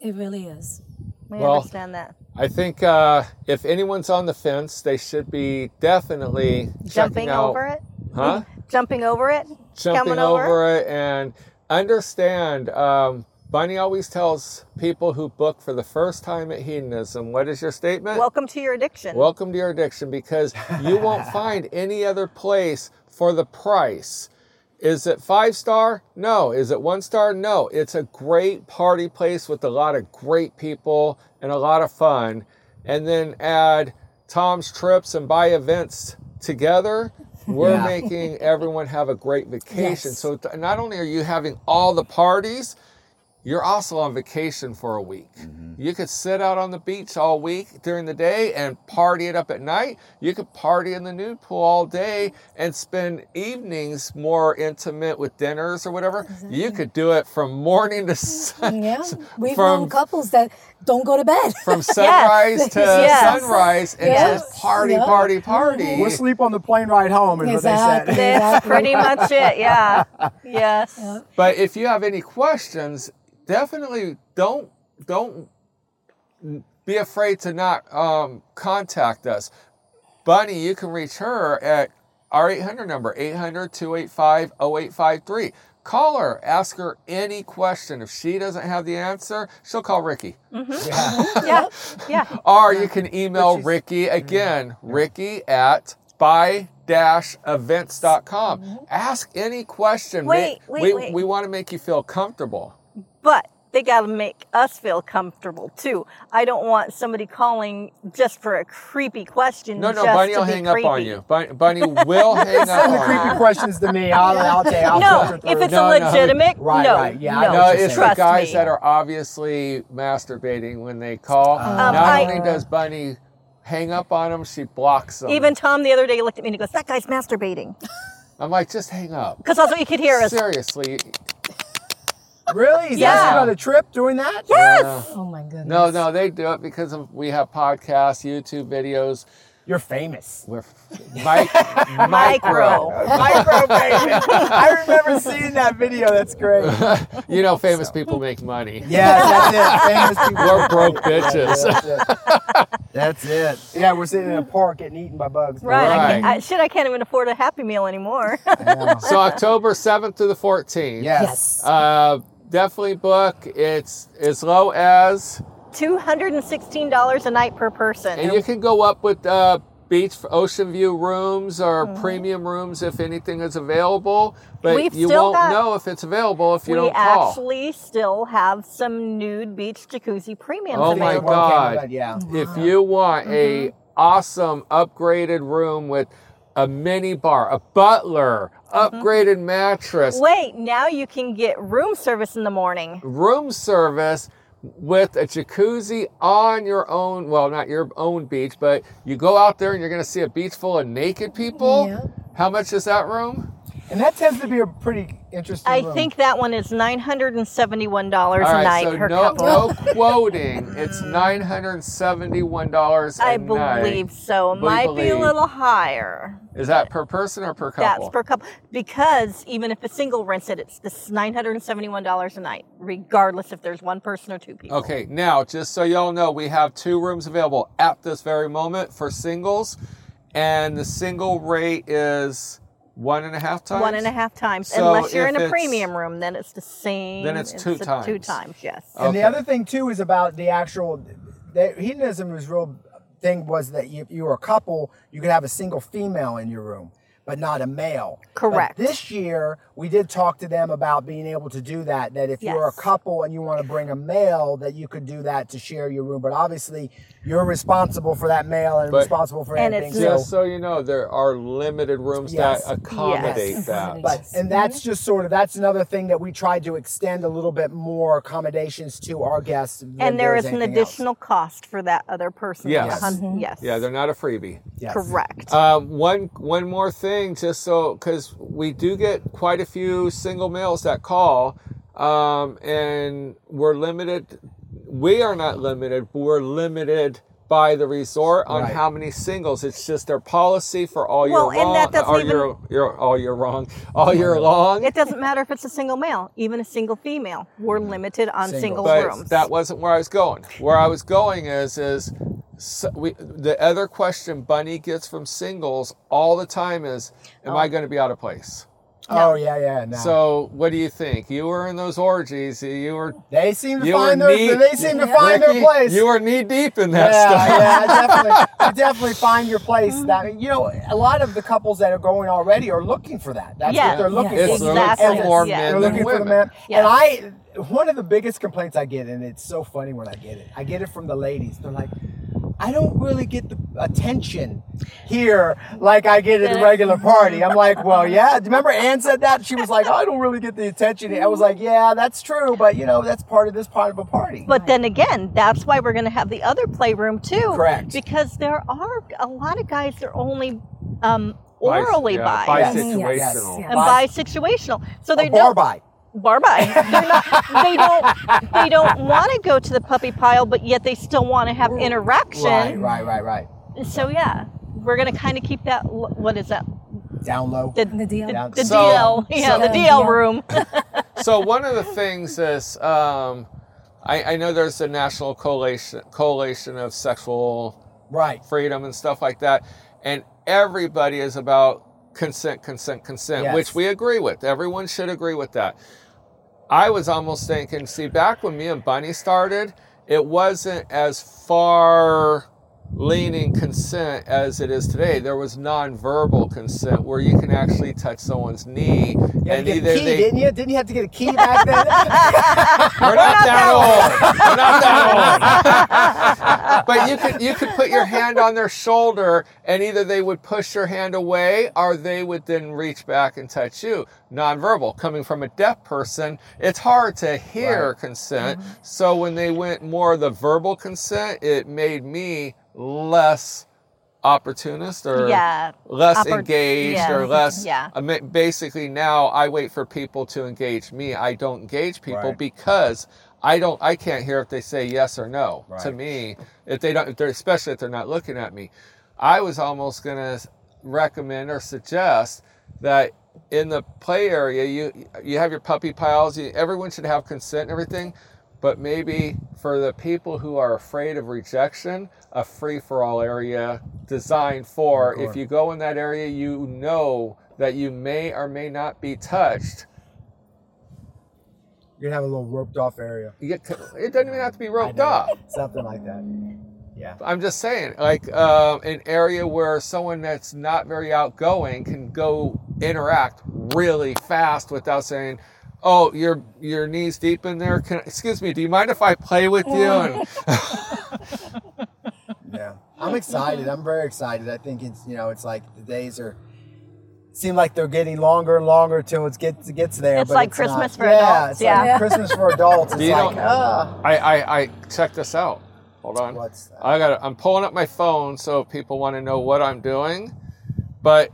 It really is. We Well, understand that. I think uh, if anyone's on the fence, they should be definitely Jumping out, over it, huh? jumping over it, Jumping over. over. it and understand. Um, Bunny always tells people who book for the first time at Hedonism, "What is your statement?" Welcome to your addiction. Welcome to your addiction because you won't [laughs] find any other place for the price. Is it five star? No. Is it one star? No. It's a great party place with a lot of great people and a lot of fun. And then add Tom's trips and Bi-Events together. We're Yeah. making everyone have a great vacation. Yes. So not only are you having all the parties, you're also on vacation for a week. Mm-hmm. You could sit out on the beach all week during the day and party it up at night. You could party in the nude pool all day and spend evenings more intimate with dinners or whatever. You could do it from morning to [laughs] sun, Yeah. We've [laughs] from known couples that don't go to bed. [laughs] from sunrise to Yes. sunrise and Yes. just party, Yeah. party, party. Mm-hmm. we'll sleep on the plane ride home, is Exactly. what they said. That's pretty much it. Yeah. Yes. But if you have any questions, definitely don't don't be afraid to not um, contact us. Bunny, you can reach her at our 800 number, 800 285 0853. Call her, ask her any question. If she doesn't have the answer, she'll call Ricky. Mm-hmm. Yeah. [laughs] Yeah. yeah. Or you can email Ricky mm-hmm. again, Ricky at by events.com. Mm-hmm. Ask any question. Wait, Ma- wait, we, wait. we want to make you feel comfortable. But they got to make us feel comfortable too. I don't want somebody calling just for a creepy question. No, no, Bunny will be hang up on you. Bunny, Bunny will [laughs] hang up Send the creepy you. questions to me. I'll, I'll take. I'll No, if it's No, a no. legitimate, Right, no, right, yeah, no, No, it's the guys me. that are obviously masturbating when they call. Um, Not I- only does Bunny hang up on them, she blocks them. Even Tom the other day looked at me and he goes, "That guy's masturbating," I'm like, just hang up. because that's what you could hear us. Seriously. Really? He's Yeah. asking on a trip doing that? Yes. Oh my goodness. No, no, they do it because of, we have podcasts, YouTube videos. You're famous. We're mic, [laughs] Micro. Micro famous. I remember seeing that video. That's great. [laughs] You know, famous people make money. Yes, that's it. Famous people. We're broke bitches. That's it. [laughs] That's it. Yeah, we're sitting in a park getting eaten by bugs. Right. I Right. can't, I, shit, I can't even afford a Happy Meal anymore. So October 7th to the 14th. Yes. Yes. Uh, definitely book. It's as low as, Two hundred and sixteen dollars a night per person. and you can go up with uh, beach ocean view rooms or premium rooms if anything is available. But We've you won't got- know if it's available if you don't call. We actually still have some nude beach jacuzzi premiums Oh my available. God. Okay, Yeah. if you want Mm-hmm. a awesome upgraded room with a mini bar, a butler, Mm-hmm. Mm-hmm. upgraded mattress, Wait, now you can get room service in the morning. room service with a jacuzzi on your own, well, not your own beach, but you go out there and you're going to see a beach full of naked people. Yeah. How much is that room? And that tends to be a pretty interesting I room. think that one is nine hundred and seventy-one dollars a right, night so per no, couple. no [laughs] quoting. It's nine hundred seventy-one dollars a I night. I believe so. It We might be a little higher. Is that per person or per couple? That's per couple. Because even if a single rents it, it's this nine hundred and seventy-one dollars a night, regardless if there's one person or two people. Okay, now just so y'all know, we have two rooms available at this very moment for singles, and the single rate is one and a half times. One and a half times, So unless you're in a premium room, then it's the same. Then it's two a- Two times. times, yes. And the other thing too is about the actual the hedonism was real thing was that if you were a couple, you could have a single female in your room, but not a male. But Correct. this year we did talk to them about being able to do that. That if you're a couple and you want to bring a male, that you could do that to share your room. But obviously you're responsible for that male and But- responsible for And anything. it's- so Just so you know, there are limited rooms Yes. that accommodate Yes. that. But and that's just sort of that's another thing that we tried to extend a little bit more accommodations to our guests. than And there is is an anything else. additional cost for that other person. Yes. Hun- Mm-hmm. Yes. yeah, they're not a freebie. Yes. correct. Um, one one more thing, just so because we do get quite a few single males that call, um, and we're limited. We are not limited, but we're limited by the resort on Right. how many singles. It's just their policy for all Well, year and long. that doesn't all even- year, year, all year wrong, all year long. it doesn't matter if it's a single male, even a single female. We're limited on Single. single but rooms. that wasn't where I was going. Where I was going is is so we, the other question Bunny gets from singles all the time is, "Am I going to be out of place?" Oh yeah, yeah. No. So, what do you think? You were in those orgies. You were. they seem to find were their knee- they seem to find Ricky, their place. You were knee deep in that yeah, stuff. yeah, [laughs] definitely. You definitely find your place. That you know, a lot of the couples that are going already are looking for that. That's Yeah. what they're looking It's for. Exactly. looking for more Yes. men They're than looking for the man. Yes. And I, one of the biggest complaints I get, and it's so funny when I get it, I get it from the ladies. They're like, I don't really get the attention here like I get at a regular party. I'm like, [laughs] well, yeah. Remember Ann said that? She was like, I don't really get the attention. I was like, yeah, that's true, but you know, that's part of this part of a party. But then again, that's why we're going to have the other playroom too. Correct. Because there are a lot of guys that are only um, Bi- orally yeah, bi, Yes. Bi-situational. Yes. and bi situational. So they a don't by. bar bi. They're [laughs] not, they don't. They don't want to go to the puppy pile, but yet they still want to have interaction. Right, right, right, right. So yeah, we're going to kind of keep that. What is that? Down low. The, The deal. Down- the So- DL. Yeah, so- the DL room. [laughs] so one of the things is, um, I, I know there's a national coalition coalition of sexual Right. freedom and stuff like that, and everybody is about consent, consent, consent, Yes. which we agree with. Everyone should agree with that. I was almost thinking, see, back when me and Bunny started, it wasn't as far leaning consent as it is today. There was non-verbal consent where you can actually touch someone's knee You and get either a key, they didn't you? Didn't you have to get a key back then? [laughs] [laughs] We're not that old. We're not that old. [laughs] but you could you could put your hand on their shoulder, and either they would push your hand away, or they would then reach back and touch you. Nonverbal. Coming from a deaf person, it's hard to hear Right. consent. Mm-hmm. So when they went more the verbal consent, it made me less opportunist or Yeah. less Oppor- engaged yeah. or [laughs] less Yeah. I mean, basically now I wait for people to engage me. I don't engage people Right. because I don't I can't hear if they say yes or no. To me, if they don't if they're especially if they're not looking at me. I was almost going to recommend or suggest that in the play area you you have your puppy piles, you, everyone should have consent and everything, but maybe for the people who are afraid of rejection, a free for all area designed for if you go in that area, you know that you may or may not be touched. You're gonna have a little roped off area, You get, it doesn't even have to be roped off. something like that. Yeah. I'm just saying, like um, an area where someone that's not very outgoing can go interact really fast without saying, "Oh, your your knees deep in there." Can excuse me? Do you mind if I play with you? [laughs] And, [laughs] Yeah. I'm excited. I'm very excited. I think it's you know it's like the days are seem like they're getting longer and longer till it gets it gets there. It's but like not. Christmas for yeah, adults, It's yeah. like Christmas for adults. [laughs] It's You like don't- ah. I, I I check this out. Hold on. What's that? I got. I'm pulling up my phone so people want to know what I'm doing, but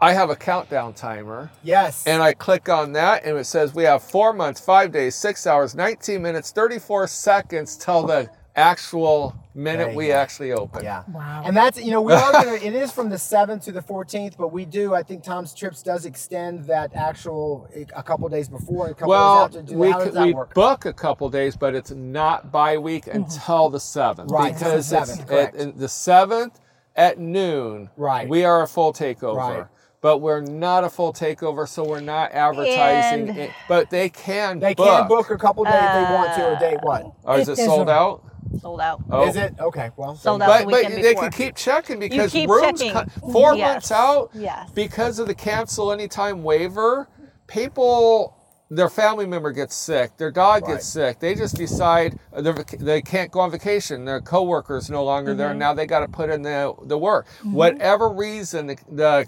I have a countdown timer. Yes. And I click on that, and it says we have four months, five days, six hours, 19 minutes, 34 seconds till the actual minute we go. actually open. Yeah. Wow. And that's you know we are [laughs] gonna. it is from the seventh to the fourteenth, but we do. I think Tom's Trips does extend that actual a couple days before and a couple Well, days after. Do, we, how c- does that we work? book a couple days, but it's not Bi Week mm-hmm. until the seventh. Right, it's the because it's 7th, at, in the seventh at noon. Right. We are a full takeover. Right. But we're not a full takeover, so we're not advertising. And- it, but they can They book. can book a couple days if they want to. A day one. Or is If it sold out? Sold out. Oh. Is it okay? Well, Sold out. But, the but they before. can keep checking because keep rooms checking. co- four Yes. months out Yes. because of the cancel anytime waiver. People, their family member gets sick, their dog Right. gets sick. They just decide uh, they're they can't go on vacation. Their coworkers no longer there. Mm-hmm. Now they got to put in the the work. Whatever reason the, the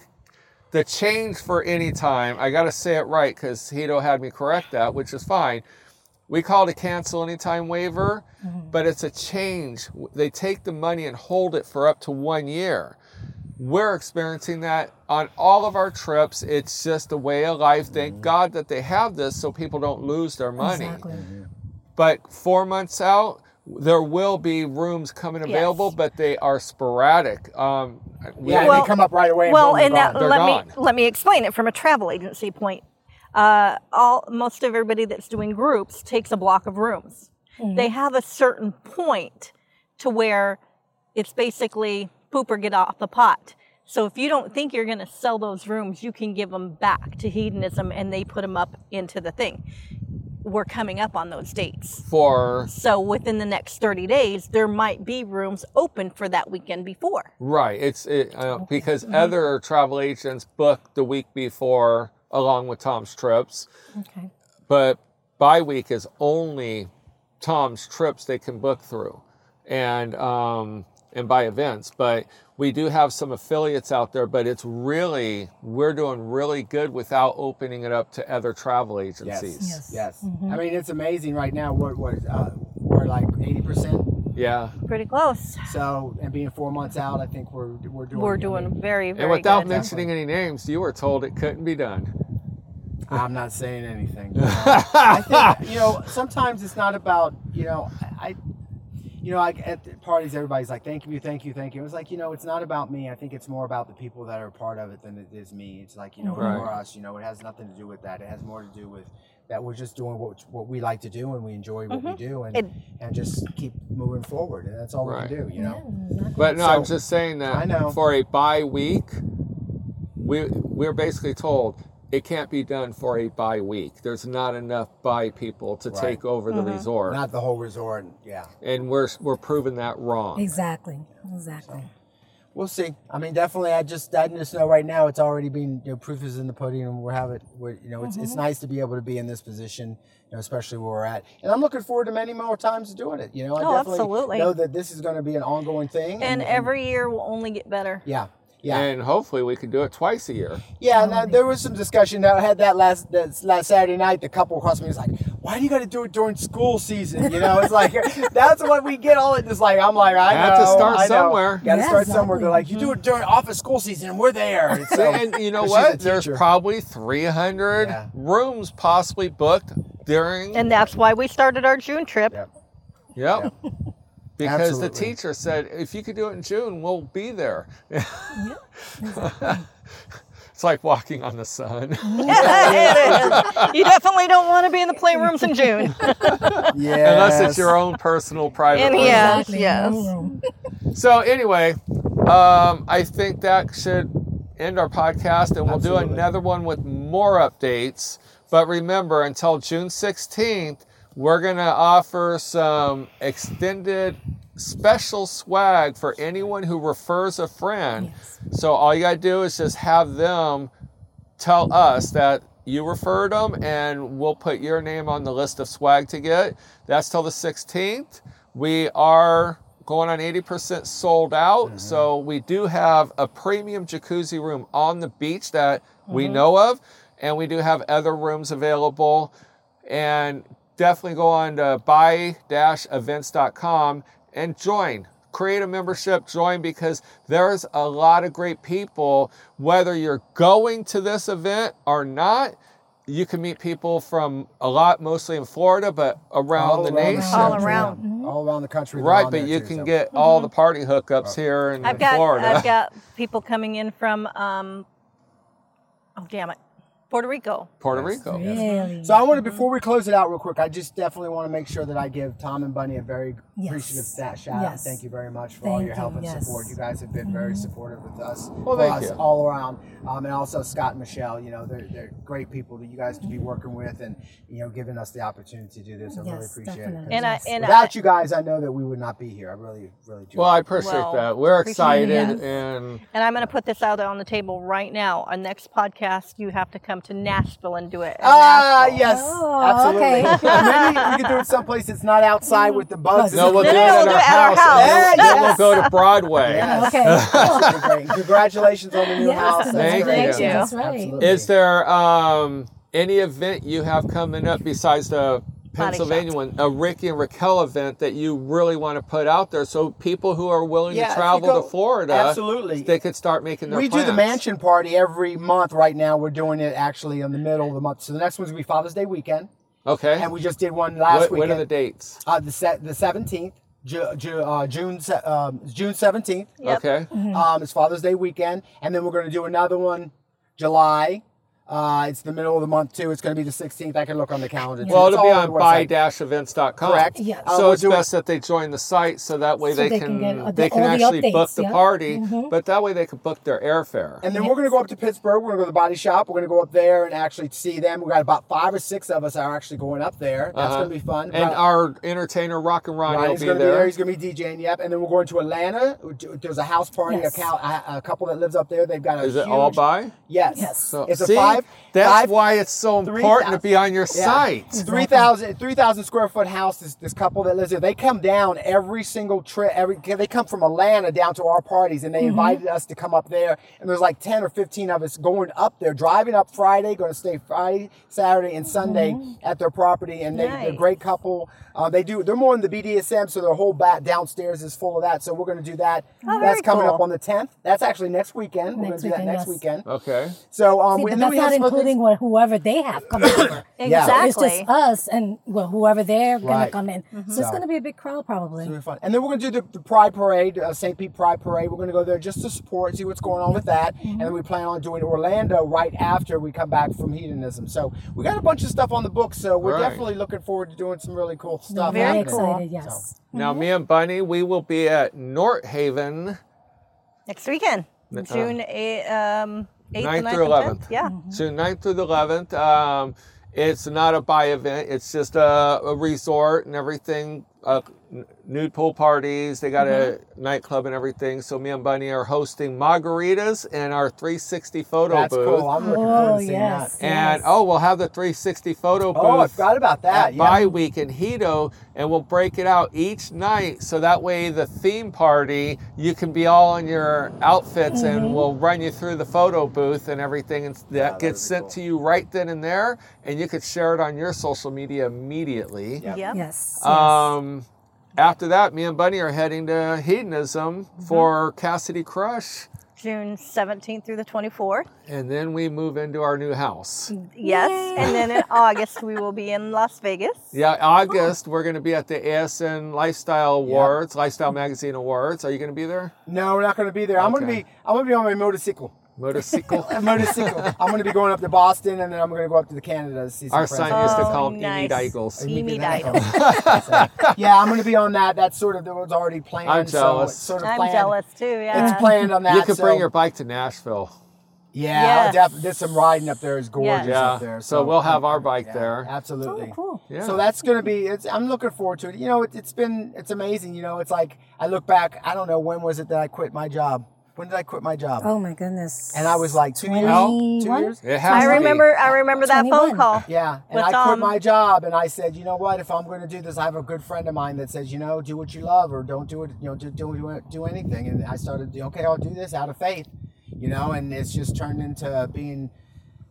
the change for any time, I got to say it right because Hedo had me correct that, which is fine. We call it a cancel anytime waiver, mm-hmm. but it's a change. They take the money and hold it for up to one year. We're experiencing that on all of our trips. It's just a way of life. Thank mm-hmm. God that they have this so people don't lose their money. Exactly. Mm-hmm. But four months out, there will be rooms coming available, Yes. but they are sporadic. Um, we- yeah, Well- they come up right away. And well, boom, and that, gone. Let gone. me let me explain it from a travel agency point. Uh, all most of everybody that's doing groups takes a block of rooms. They have a certain point to where it's basically poop or get off the pot. So if you don't think you're going to sell those rooms, you can give them back to hedonism, and they put them up into the thing. We're coming up on those dates. for So within the next 30 days, there might be rooms open for that weekend before. Right. It's it, uh, because Mm-hmm. other travel agents book the week before along with Tom's trips, Okay. but Bi Week is only Tom's trips they can book through, and um, and Bi-Events. But we do have some affiliates out there, but it's really we're doing really good without opening it up to other travel agencies. Yes. Yes. I mean, it's amazing right now. What what uh, we're like eighty percent. Yeah. Pretty close. So and being four months out, I think we're we're doing. We're I doing mean, very, very And without good. mentioning any names, you were told it couldn't be done. I'm not saying anything. you [laughs] know. I think you know sometimes it's not about you know I. You know, like at parties, everybody's like, "Thank you, thank you, thank you." It's like, you know, it's not about me. I think it's more about the people that are part of it than it is me. It's like, you know, Right. for us, you know, it has nothing to do with that. It has more to do with that we're just doing what what we like to do and we enjoy what we mm-hmm. do and It- and just keep moving forward. And that's all Right. we can do. You know. But no, So- I'm just saying that I know. for a Bi Week, we we're basically told it can't be done for a Bi Week. There's not enough bi people to Right. take over the resort, Not the whole resort. Yeah. and we're we're proving that wrong. Exactly. Exactly. We'll see. I mean, definitely. I just I just know right now it's already been you know, proof is in the pudding, and we're having we're, you know it's it's Mm-hmm. nice to be able to be in this position, you know, especially where we're at. And I'm looking forward to many more times doing it. You know, I Oh, definitely absolutely. know that this is going to be an ongoing thing. And every year will only get better. yeah. Yeah, And hopefully we can do it twice a year. yeah. And uh, there was some discussion that I had that last that last Saturday night. The couple across me was like, "Why do you got to do it during school season?" You know, it's like [laughs] that's what we get all it. It's like I'm like I Have to know, start I know. somewhere. Got to Yeah, start somewhere. They're like, "You do it during office school season, and we're there." [laughs] And so- and you know what? There's probably 300 Yeah. rooms possibly booked during. And that's why we started our June trip. Yep. Yep. Because the teacher said, if you could do it in June, we'll be there. [laughs] it's like walking on the sun. [laughs] it is. You definitely don't want to be in the playrooms in June. Yeah. Unless it's your own personal private And room. yeah. Yes. So anyway, um, I think that should end our podcast, and we'll do another one with more updates. But remember, until June 16th, we're gonna offer some extended special swag for anyone who refers a friend. Yes. So all you gotta do is just have them tell us that you referred them and we'll put your name on the list of swag to get. That's till the 16th. We are going on 80% sold out. Mm-hmm. So we do have a premium jacuzzi room on the beach that we mm-hmm. know of. And we do have other rooms available. And definitely go on to bi-events.com and join create a membership join because there's a lot of great people whether you're going to this event or not you can meet people from a lot mostly in florida but around All the around nation All country, around. yeah. all around the country. right but there you too, can so. get all the party hookups here in, I've got florida I've got people coming in from um oh damn it. Puerto Rico. Puerto Rico. Really? So I want to, before we close it out real quick, I just definitely want to make sure that I give Tom and Bunny a very Yes. appreciative that shout out. Thank you very much for all your help you, and yes. Mm-hmm. support. You guys have been very supportive with us, Well, for thank us you. all around, um, and also Scott and Michelle. You know, they're, they're great people that you guys to be working with, and you know, giving us the opportunity to do this. I really appreciate definitely. it. And I and Without you guys, I know that we would not be here. I really, really do. Well, I appreciate Well, that. We're appreciate excited it. and And I'm going to put this out on the table right now. Our next podcast, you have to come to Nashville and do it. Ah, Nashville. yes, Oh, absolutely. okay. [laughs] Maybe we could do it someplace that's not outside with the [laughs] bugs. no, we'll No, do no, it we'll at do our it at our house. house. and then- then we'll go to Broadway. [laughs] Yes. Okay. Congratulations on the new Yes, house. Thank congratulations. you. That's right. Absolutely. Is there um, any event you have coming up besides the Pennsylvania one, a Ricky and Raquel event that you really want to put out there so people who are willing Yeah, to travel go- to Florida, absolutely. they could start making their we do the mansion party every month right now. We're doing it actually in the middle of the month. So the next one's gonna be Father's Day weekend, Okay. and we just did one last what, weekend. what are the dates? Uh, the se- the seventeenth, Ju- Ju- uh, June um, June seventeenth. Yep. Okay. Um, it's Father's Day weekend, and then we're gonna do another one July. Uh, it's the middle of the month too. It's gonna be the sixteenth. I can look on the calendar. too. Well, it'll be all on the bi-events.com. Correct. Yeah. Uh, So we'll it's do it- best that they join the site so that way So they, they can, can get, uh, they can all the actually book the yeah. party, Mhm. but that way they can book their airfare. And then we're gonna go up to Pittsburgh. We're gonna go to the body shop. We're gonna go up there and actually see them. We got about five or six of us are actually going up there. That's Uh-huh. gonna be fun. And But- our entertainer Rock and Ronnie will be gonna there. be there. He's gonna be DJing. Yep. And then we're going to Atlanta. There's a house party. Yes. A, cow, a, a couple that lives up there. They've got a Is it all by? Yes. Yes. So, It's a see, five. That's five- why it's so important to be on your Yeah. site. It's 3,000 3,000 square foot house. This, this couple that lives there, they come down every single trip. Every they come from Atlanta down to our parties, and they Mm-hmm. invited us to come up there. And there's like ten or fifteen of us going up there, driving up Friday, going to stay Friday, Saturday, and Sunday Mm-hmm. at their property. And they, they're a great couple. Uh, they do. They're more in the BDSM, so their whole bat downstairs is full of that. So we're going to do that. Oh, That's coming cool. up on the 10th. That's actually next weekend. we're going Next to do that weekend, next yes. weekend. Okay. So um, See, we- but then that's we not some including what, whoever they have coming over. [coughs] Yeah. It's just us and well, whoever they're gonna come in. So it's gonna be a big crowd probably. It's gonna be fun. And then we're gonna do the, the Pride Parade, uh, St. Pete Pride Parade. We're gonna go there just to support, see what's going on with that, and then we plan on doing Orlando right after we come back from hedonism. So we got a bunch of stuff on the book. So we're Right. definitely looking forward to doing some really cool stuff. Very happening. excited, yes. Now, me and Bunny, we will be at North Haven Next weekend, uh, June 8th, um, 8th 9th and 9th through and 11th. 10th. Yeah. June 9th through the 11th. Um, it's not a bi event. It's just a, a resort and everything. Uh, n- nude pool parties. They got Mm-hmm. a nightclub and everything. So me and Bunny are hosting margaritas and our 360 photo That's booth. That's cool. I'm looking forward Oh to seeing yes. that. And yes. oh, we'll have the 360 photo booth. Oh, I forgot about that. at Yeah. Bi Week in Hedo, and we'll break it out each night so that way the theme party you can be all in your outfits, Mm-hmm. and we'll run you through the photo booth and everything, and that gets sent to you right then and there, and you could share it on your social media immediately. Yep. Yep. Yes. yes. After that, me and Bunny are heading to Hedonism Mm-hmm. for Cassidy Crush, June 17th through the 24th. and then we move into our new house. Yes. And then in [laughs] August, we will be in Las Vegas. Yeah, August we're going to be at the ASN Lifestyle Awards, Lifestyle Magazine Awards. Are you going to be there? No, we're not going to be there. I'm going to be. I'm going to be on my motorcycle. Motorcycle. [laughs] A motorcycle. I'm going to be going up to Boston, and then I'm going to go up to the Canada to see some Our friends. son used to Oh, call them nice. Amy Eagles. Amy Maybe that- [laughs] yeah, I'm going to be on that. That's sort of that was already planned. I'm so jealous. it's sort of I'm planned. jealous too. Yeah. It's planned on that. You could bring your bike to Nashville. Yeah, Yes. definitely. There's some riding up there. is gorgeous Yeah. up there. So we'll have our bike yeah, there. Absolutely. Oh, cool. Yeah. So that's gonna be. It's, I'm looking forward to it. You know, it, it's been. It's amazing. You know, it's like I look back. I don't know when was it that I quit my job. When did I quit my job? Oh my goodness. And I was like two years. Two years. It has I to be. remember. I remember that phone call. Yeah, and With, I quit um, my job, and I said, you know what? If I'm going to do this, I have a good friend of mine that says, you know, do what you love, or don't do it. You know, do do, do, do anything. And I started, okay, I'll do this out of faith, you know, and it's just turned into being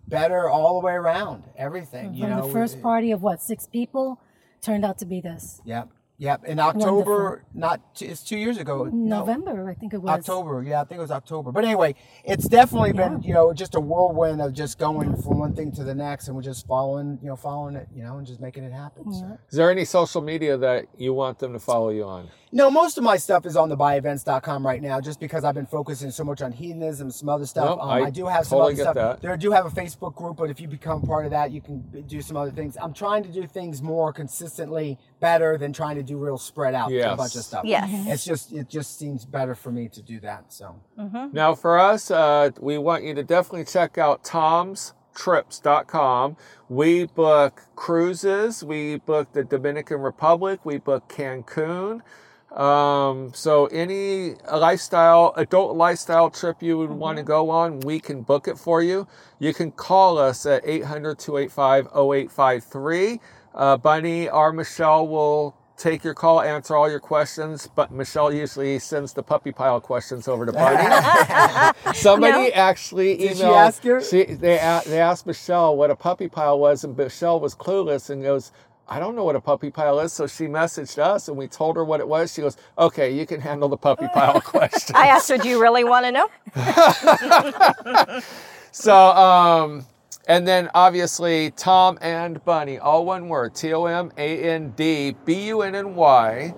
better all the way around. Everything, you From know. the first party of what six people turned out to be this Yep, yep. In October, not t- it's two years ago. no, November, I think it was. October, yeah, I think it was October. But anyway, it's definitely been, you know, just a whirlwind of just going from one thing to the next, and we're just following, you know, following it, you know, and just making it happen. So. Is there any social media that you want them to follow you on? No, most of my stuff is on the bi-events.com right now, just because I've been focusing so much on hedonism, and some other stuff. Nope, um, I I, do have some totally other get stuff. that. There I do have a Facebook group, but if you become part of that, you can do some other things. I'm trying to do things more consistently, better than trying to do real spread out Yes. a bunch of stuff. Yes. it's just it just seems better for me to do that. So Now, for us, uh, we want you to definitely check out Tom's tomstrips.com. We book cruises, we book the Dominican Republic, we book Cancun. Um, so any lifestyle, adult lifestyle trip you would want to go on, we can book it for you. You can call us at 800 285 0853. Uh, Bunny or Michelle will take your call, answer all your questions, but Michelle usually sends the puppy pile questions over to Bunny. [laughs] Somebody actually emailed. Did she ask her? She, they, they asked Michelle what a puppy pile was, and Michelle was clueless and goes, I don't know what a puppy pile is. So she messaged us and we told her what it was. She goes, Okay, you can handle the puppy pile [laughs] question. I asked her, "Do you really want to know?" [laughs] So, um, and then obviously Tom and Bunny, all one word, T O M A N D B U N N Y.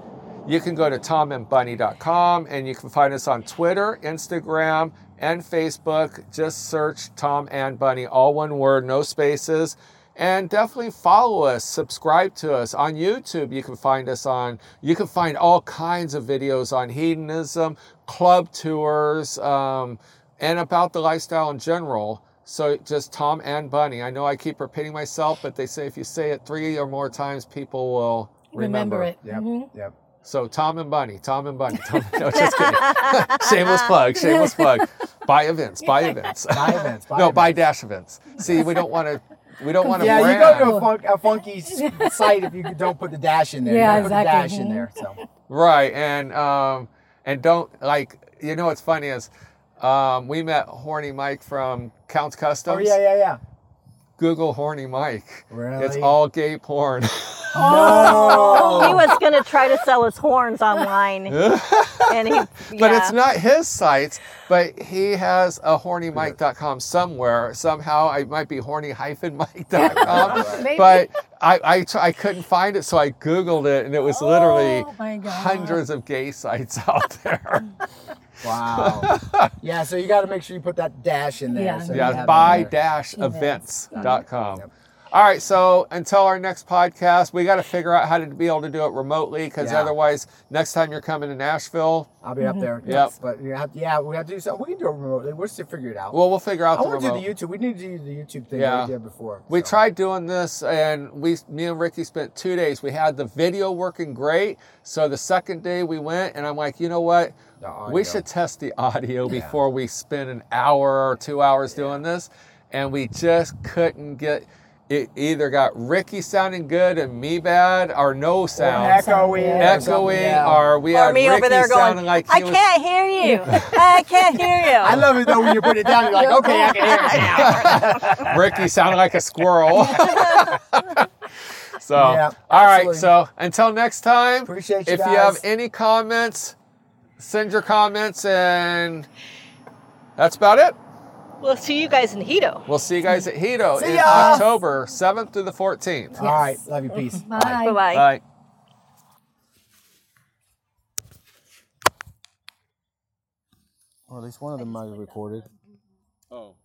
You can go to tomandbunny.com and you can find us on Twitter, Instagram, and Facebook. Just search Tom and Bunny, all one word, no spaces. And definitely follow us, subscribe to us on YouTube. You can find us on, you can find all kinds of videos on hedonism, club tours, um, and about the lifestyle in general. So just Tom and Bunny. I know I keep repeating myself, but they say if you say it three or more times, people will remember, Remember it. yep, Mhm. yep. So Tom and Bunny, Tom and Bunny. Tom, [laughs] no, just kidding. [laughs] shameless plug, shameless plug. [laughs] Bi-Events, buy events. Bi-Events. Buy no, events. bi dash events. See, we don't want to. We don't want to Yeah, brand. you go to a, fun, a funky site if you don't put the dash in there. Yeah, you exactly. Put the dash in there. So Right, and um, and don't like you know what's funny is um, we met Horny Mike from Count's Kustoms. oh yeah, yeah, yeah. Google Horny Mike. Really? It's all gay porn. [laughs] [laughs] Oh. No. He was going to try to sell his horns online, [laughs] and he. But it's not his sites, but he has a hornymike.com somewhere. Somehow it might be horny-mike.com. Maybe. but I, I, I couldn't find it, so I Googled it, and it was literally Oh, my hundreds of gay sites out there. Wow. [laughs] yeah, so you got to make sure you put that dash in there. Yeah. So you yeah, have it bi there. dash events.com. Yep. All right, so until our next podcast, we got to figure out how to be able to do it remotely because Yeah. otherwise, next time you're coming to Nashville, I'll be up mm-hmm. there. Yep. But you have, yeah, we have to do something. We can do it remotely. We'll just figure it out. well, we'll figure out I the want to do the YouTube. We need to do the YouTube thing Yeah. that we did before. We so. tried doing this, and we, me and Ricky spent two days. We had the video working great. So the second day we went, and I'm like, you know what? The audio. We should test the audio before we spend an hour or two hours doing this. And we just couldn't get it. Either got Ricky sounding good and me bad, or no sound. echoing, Yeah. or something, Echoing, yeah. or we or had me Ricky over there going, sounding like he I was. can't hear you. [laughs] I can't hear you. I love it though when you put it down. You're like, okay, I can hear it now. [laughs] Ricky sounded like a squirrel. [laughs] so, Yeah, all right. So, until next time, Appreciate you if you have any comments, send your comments, and that's about it. We'll see you guys in Hedo. We'll see you guys at Hedo [laughs] in ya. October 7th through the 14th. All right, love you, peace. [laughs] Bye. Bye bye. Bye. Or at least one of them might have recorded. Oh.